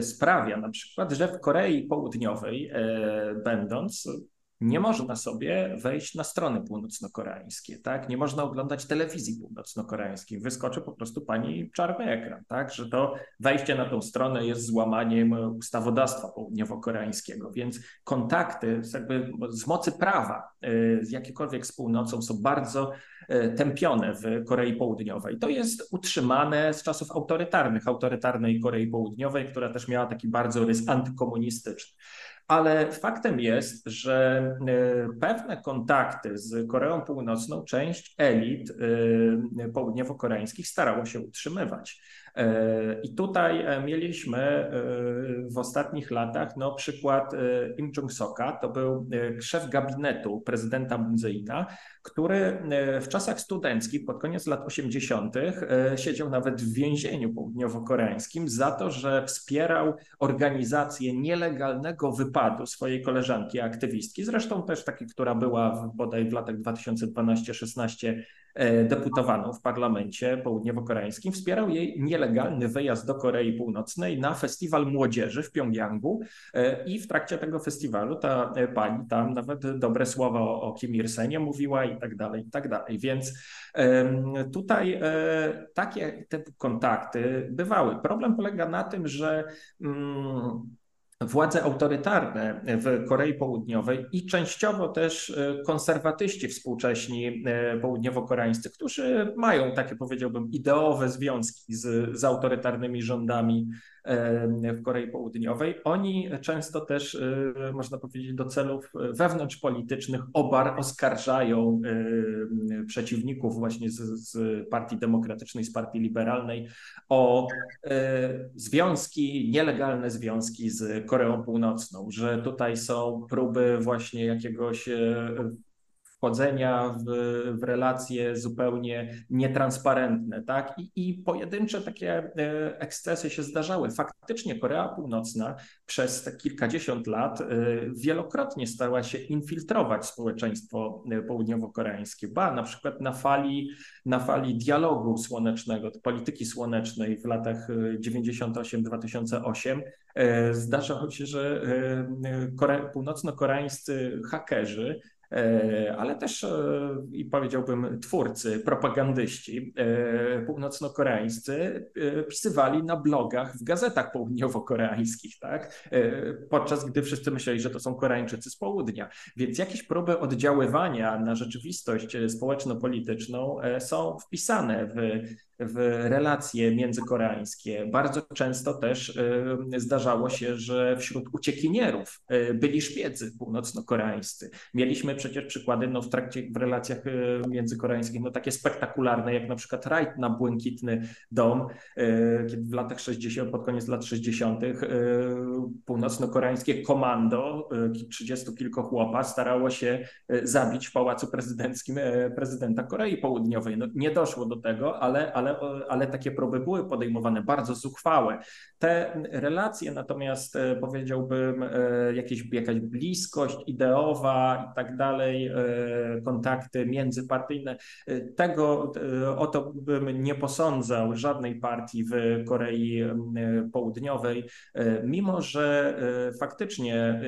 sprawia na przykład, że w Korei Południowej będąc nie można sobie wejść na strony północno-koreańskie, tak? Nie można oglądać telewizji północno-koreańskiej. Wyskoczy po prostu pani czarny ekran, tak? Że to wejście na tą stronę jest złamaniem ustawodawstwa południowo-koreańskiego, więc kontakty z, jakby z mocy prawa y, jakiekolwiek z północą są bardzo y, tępione w Korei Południowej. To jest utrzymane z czasów autorytarnych, autorytarnej Korei Południowej, która też miała taki bardzo rys antykomunistyczny ale faktem jest, że e, pewne kontakty z Koreą Północną część elit e, południowo-koreańskich starało się utrzymywać. E, I tutaj mieliśmy w ostatnich latach no, przykład Im Jong-soka, to był szef gabinetu prezydenta Moon który w czasach studenckich, pod koniec lat 80., siedział nawet w więzieniu południowo-koreańskim za to, że wspierał organizację nielegalnego wypadu swojej koleżanki aktywistki, zresztą też takiej, która była bodaj w latach 2012-16 E, deputowaną w parlamencie południowo-koreańskim, wspierał jej nielegalny wyjazd do Korei Północnej na festiwal młodzieży w Pjongjangu e, i w trakcie tego festiwalu ta e, pani tam nawet dobre słowa o, Kim Il-senie mówiła i tak dalej, i tak dalej. Więc tutaj takie typy kontakty bywały. Problem polega na tym, że mm, władze autorytarne w Korei Południowej i częściowo też e, konserwatyści współcześni e, południowo-koreańscy, którzy mają takie, powiedziałbym, ideowe związki z, z autorytarnymi rządami w Korei Południowej. Oni często też, można powiedzieć, do celów wewnątrzpolitycznych obar oskarżają przeciwników właśnie z, z Partii Demokratycznej, z Partii Liberalnej o związki, nielegalne związki z Koreą Północną, że tutaj są próby właśnie jakiegoś wchodzenia w, w relacje zupełnie nietransparentne, tak? I, I pojedyncze takie e, ekscesy się zdarzały. Faktycznie Korea Północna przez kilkadziesiąt lat e, wielokrotnie stała się infiltrować społeczeństwo e, południowo-koreańskie. Ba, na przykład na fali, na fali dialogu słonecznego, polityki słonecznej w latach 98-2008 zdarzało się, że północno-koreańscy hakerzy ale też e, i powiedziałbym twórcy, propagandyści e, północno-koreańscy pisywali na blogach w gazetach południowo-koreańskich, tak? podczas gdy wszyscy myśleli, że to są Koreańczycy z południa. Więc jakieś próby oddziaływania na rzeczywistość społeczno-polityczną są wpisane w w relacje międzykoreańskie. Bardzo często też y, zdarzało się, że wśród uciekinierów y, byli szpiedzy północno-koreańscy. Mieliśmy przecież przykłady no, w trakcie w relacjach y, międzykoreańskich, no takie spektakularne, jak na przykład rajd na Błękitny Dom, kiedy w latach 60., pod koniec lat 60. północno-koreańskie komando, trzydziestu kilku chłopa, starało się zabić w Pałacu Prezydenckim prezydenta Korei Południowej. No, nie doszło do tego, ale, ale ale, ale takie próby były podejmowane, bardzo zuchwałe. Te relacje natomiast e, powiedziałbym, e, jakieś, jakaś bliskość ideowa i tak dalej, e, kontakty międzypartyjne, tego o to bym nie posądzał żadnej partii w Korei Południowej, mimo że faktycznie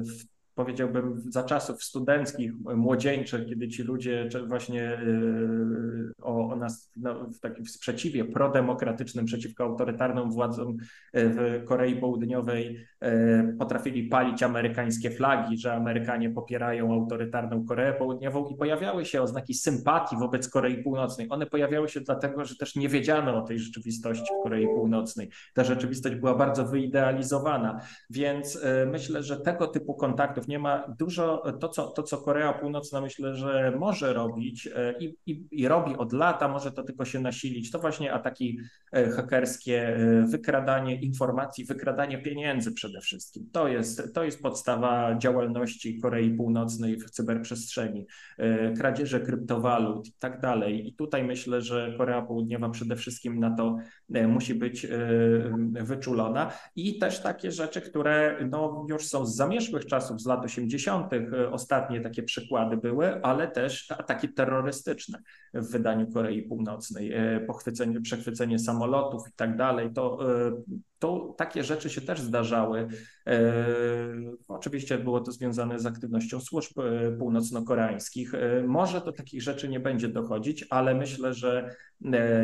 w powiedziałbym, za czasów studenckich, młodzieńczych, kiedy ci ludzie właśnie y, o, o nas no, w takim sprzeciwie prodemokratycznym przeciwko autorytarnym władzom y, w Korei Południowej y, potrafili palić amerykańskie flagi, że Amerykanie popierają autorytarną Koreę Południową i pojawiały się oznaki sympatii wobec Korei Północnej. One pojawiały się dlatego, że też nie wiedziano o tej rzeczywistości w Korei Północnej. Ta rzeczywistość była bardzo wyidealizowana, więc myślę, że tego typu kontaktów nie ma dużo, to co, to co Korea Północna myślę, że może robić e, i, i, i robi od lata, może to tylko się nasilić, to właśnie ataki e, hakerskie, e, wykradanie informacji, wykradanie pieniędzy przede wszystkim. To jest, to jest podstawa działalności Korei Północnej w cyberprzestrzeni, kradzieże kryptowalut i tak dalej. I tutaj myślę, że Korea Południowa przede wszystkim na to musi być wyczulona i też takie rzeczy, które no, już są z zamierzchłych czasów, z lat 80. E, ostatnie takie przykłady były, ale też ataki terrorystyczne w wydaniu Korei Północnej, e, pochwycenie, przechwycenie samolotów i tak dalej. To, e, to takie rzeczy się też zdarzały. Oczywiście było to związane z aktywnością służb północno-koreańskich. Może do takich rzeczy nie będzie dochodzić, ale myślę, że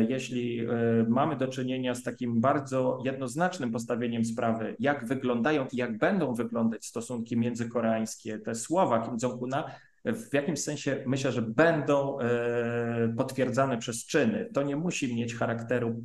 jeśli mamy do czynienia z takim bardzo jednoznacznym postawieniem sprawy, jak wyglądają i jak będą wyglądać stosunki międzykoreańskie, te słowa Kim Jong-una w jakimś sensie myślę, że będą e, potwierdzane przez czyny. To nie musi mieć charakteru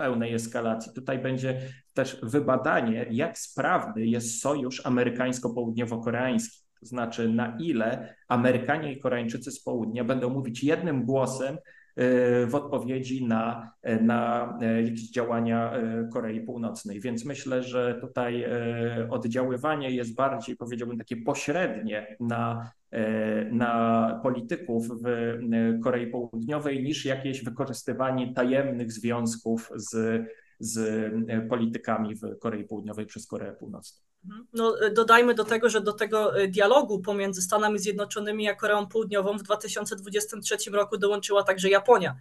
pełnej eskalacji. Tutaj będzie też wybadanie, jak sprawny jest sojusz amerykańsko-południowo-koreański. To znaczy, na ile Amerykanie i Koreańczycy z południa będą mówić jednym głosem E, w odpowiedzi na, e, na e, jakieś działania Korei Północnej. Więc myślę, że tutaj oddziaływanie jest bardziej, powiedziałbym, takie pośrednie na, na polityków w Korei Południowej niż jakieś wykorzystywanie tajemnych związków z, z politykami w Korei Południowej przez Koreę Północną. Mhm. No, dodajmy do tego, że do tego e, dialogu pomiędzy Stanami Zjednoczonymi a Koreą Południową w 2023 roku dołączyła także Japonia,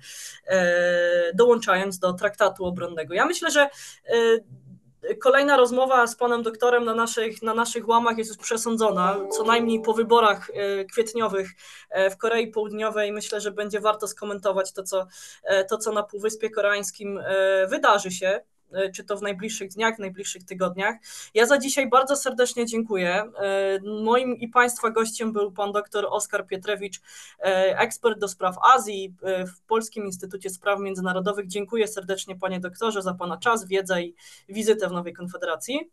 e, dołączając do traktatu obronnego. Ja myślę, że e, kolejna rozmowa z panem doktorem na naszych, na naszych łamach jest już przesądzona, co najmniej po wyborach kwietniowych w Korei Południowej. Myślę, że będzie warto skomentować to, co, to, co na Półwyspie Koreańskim wydarzy się czy to w najbliższych dniach, najbliższych tygodniach. Ja za dzisiaj bardzo serdecznie dziękuję. Moim i Państwa gościem był pan dr Oskar Pietrewicz, ekspert do spraw Azji w Polskim Instytucie Spraw Międzynarodowych. Dziękuję serdecznie panie doktorze za pana czas, wiedzę i wizytę w Nowej Konfederacji.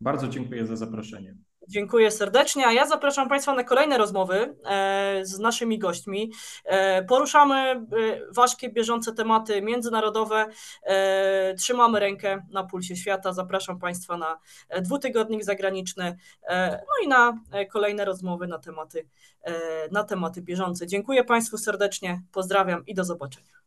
Bardzo dziękuję za zaproszenie. Dziękuję serdecznie, a ja zapraszam Państwa na kolejne rozmowy e, z naszymi gośćmi. E, poruszamy e, ważkie, bieżące tematy międzynarodowe, trzymamy rękę na pulsie świata. Zapraszam Państwa na dwutygodnik zagraniczny, no i na kolejne rozmowy na tematy, na tematy bieżące. Dziękuję Państwu serdecznie, pozdrawiam i do zobaczenia.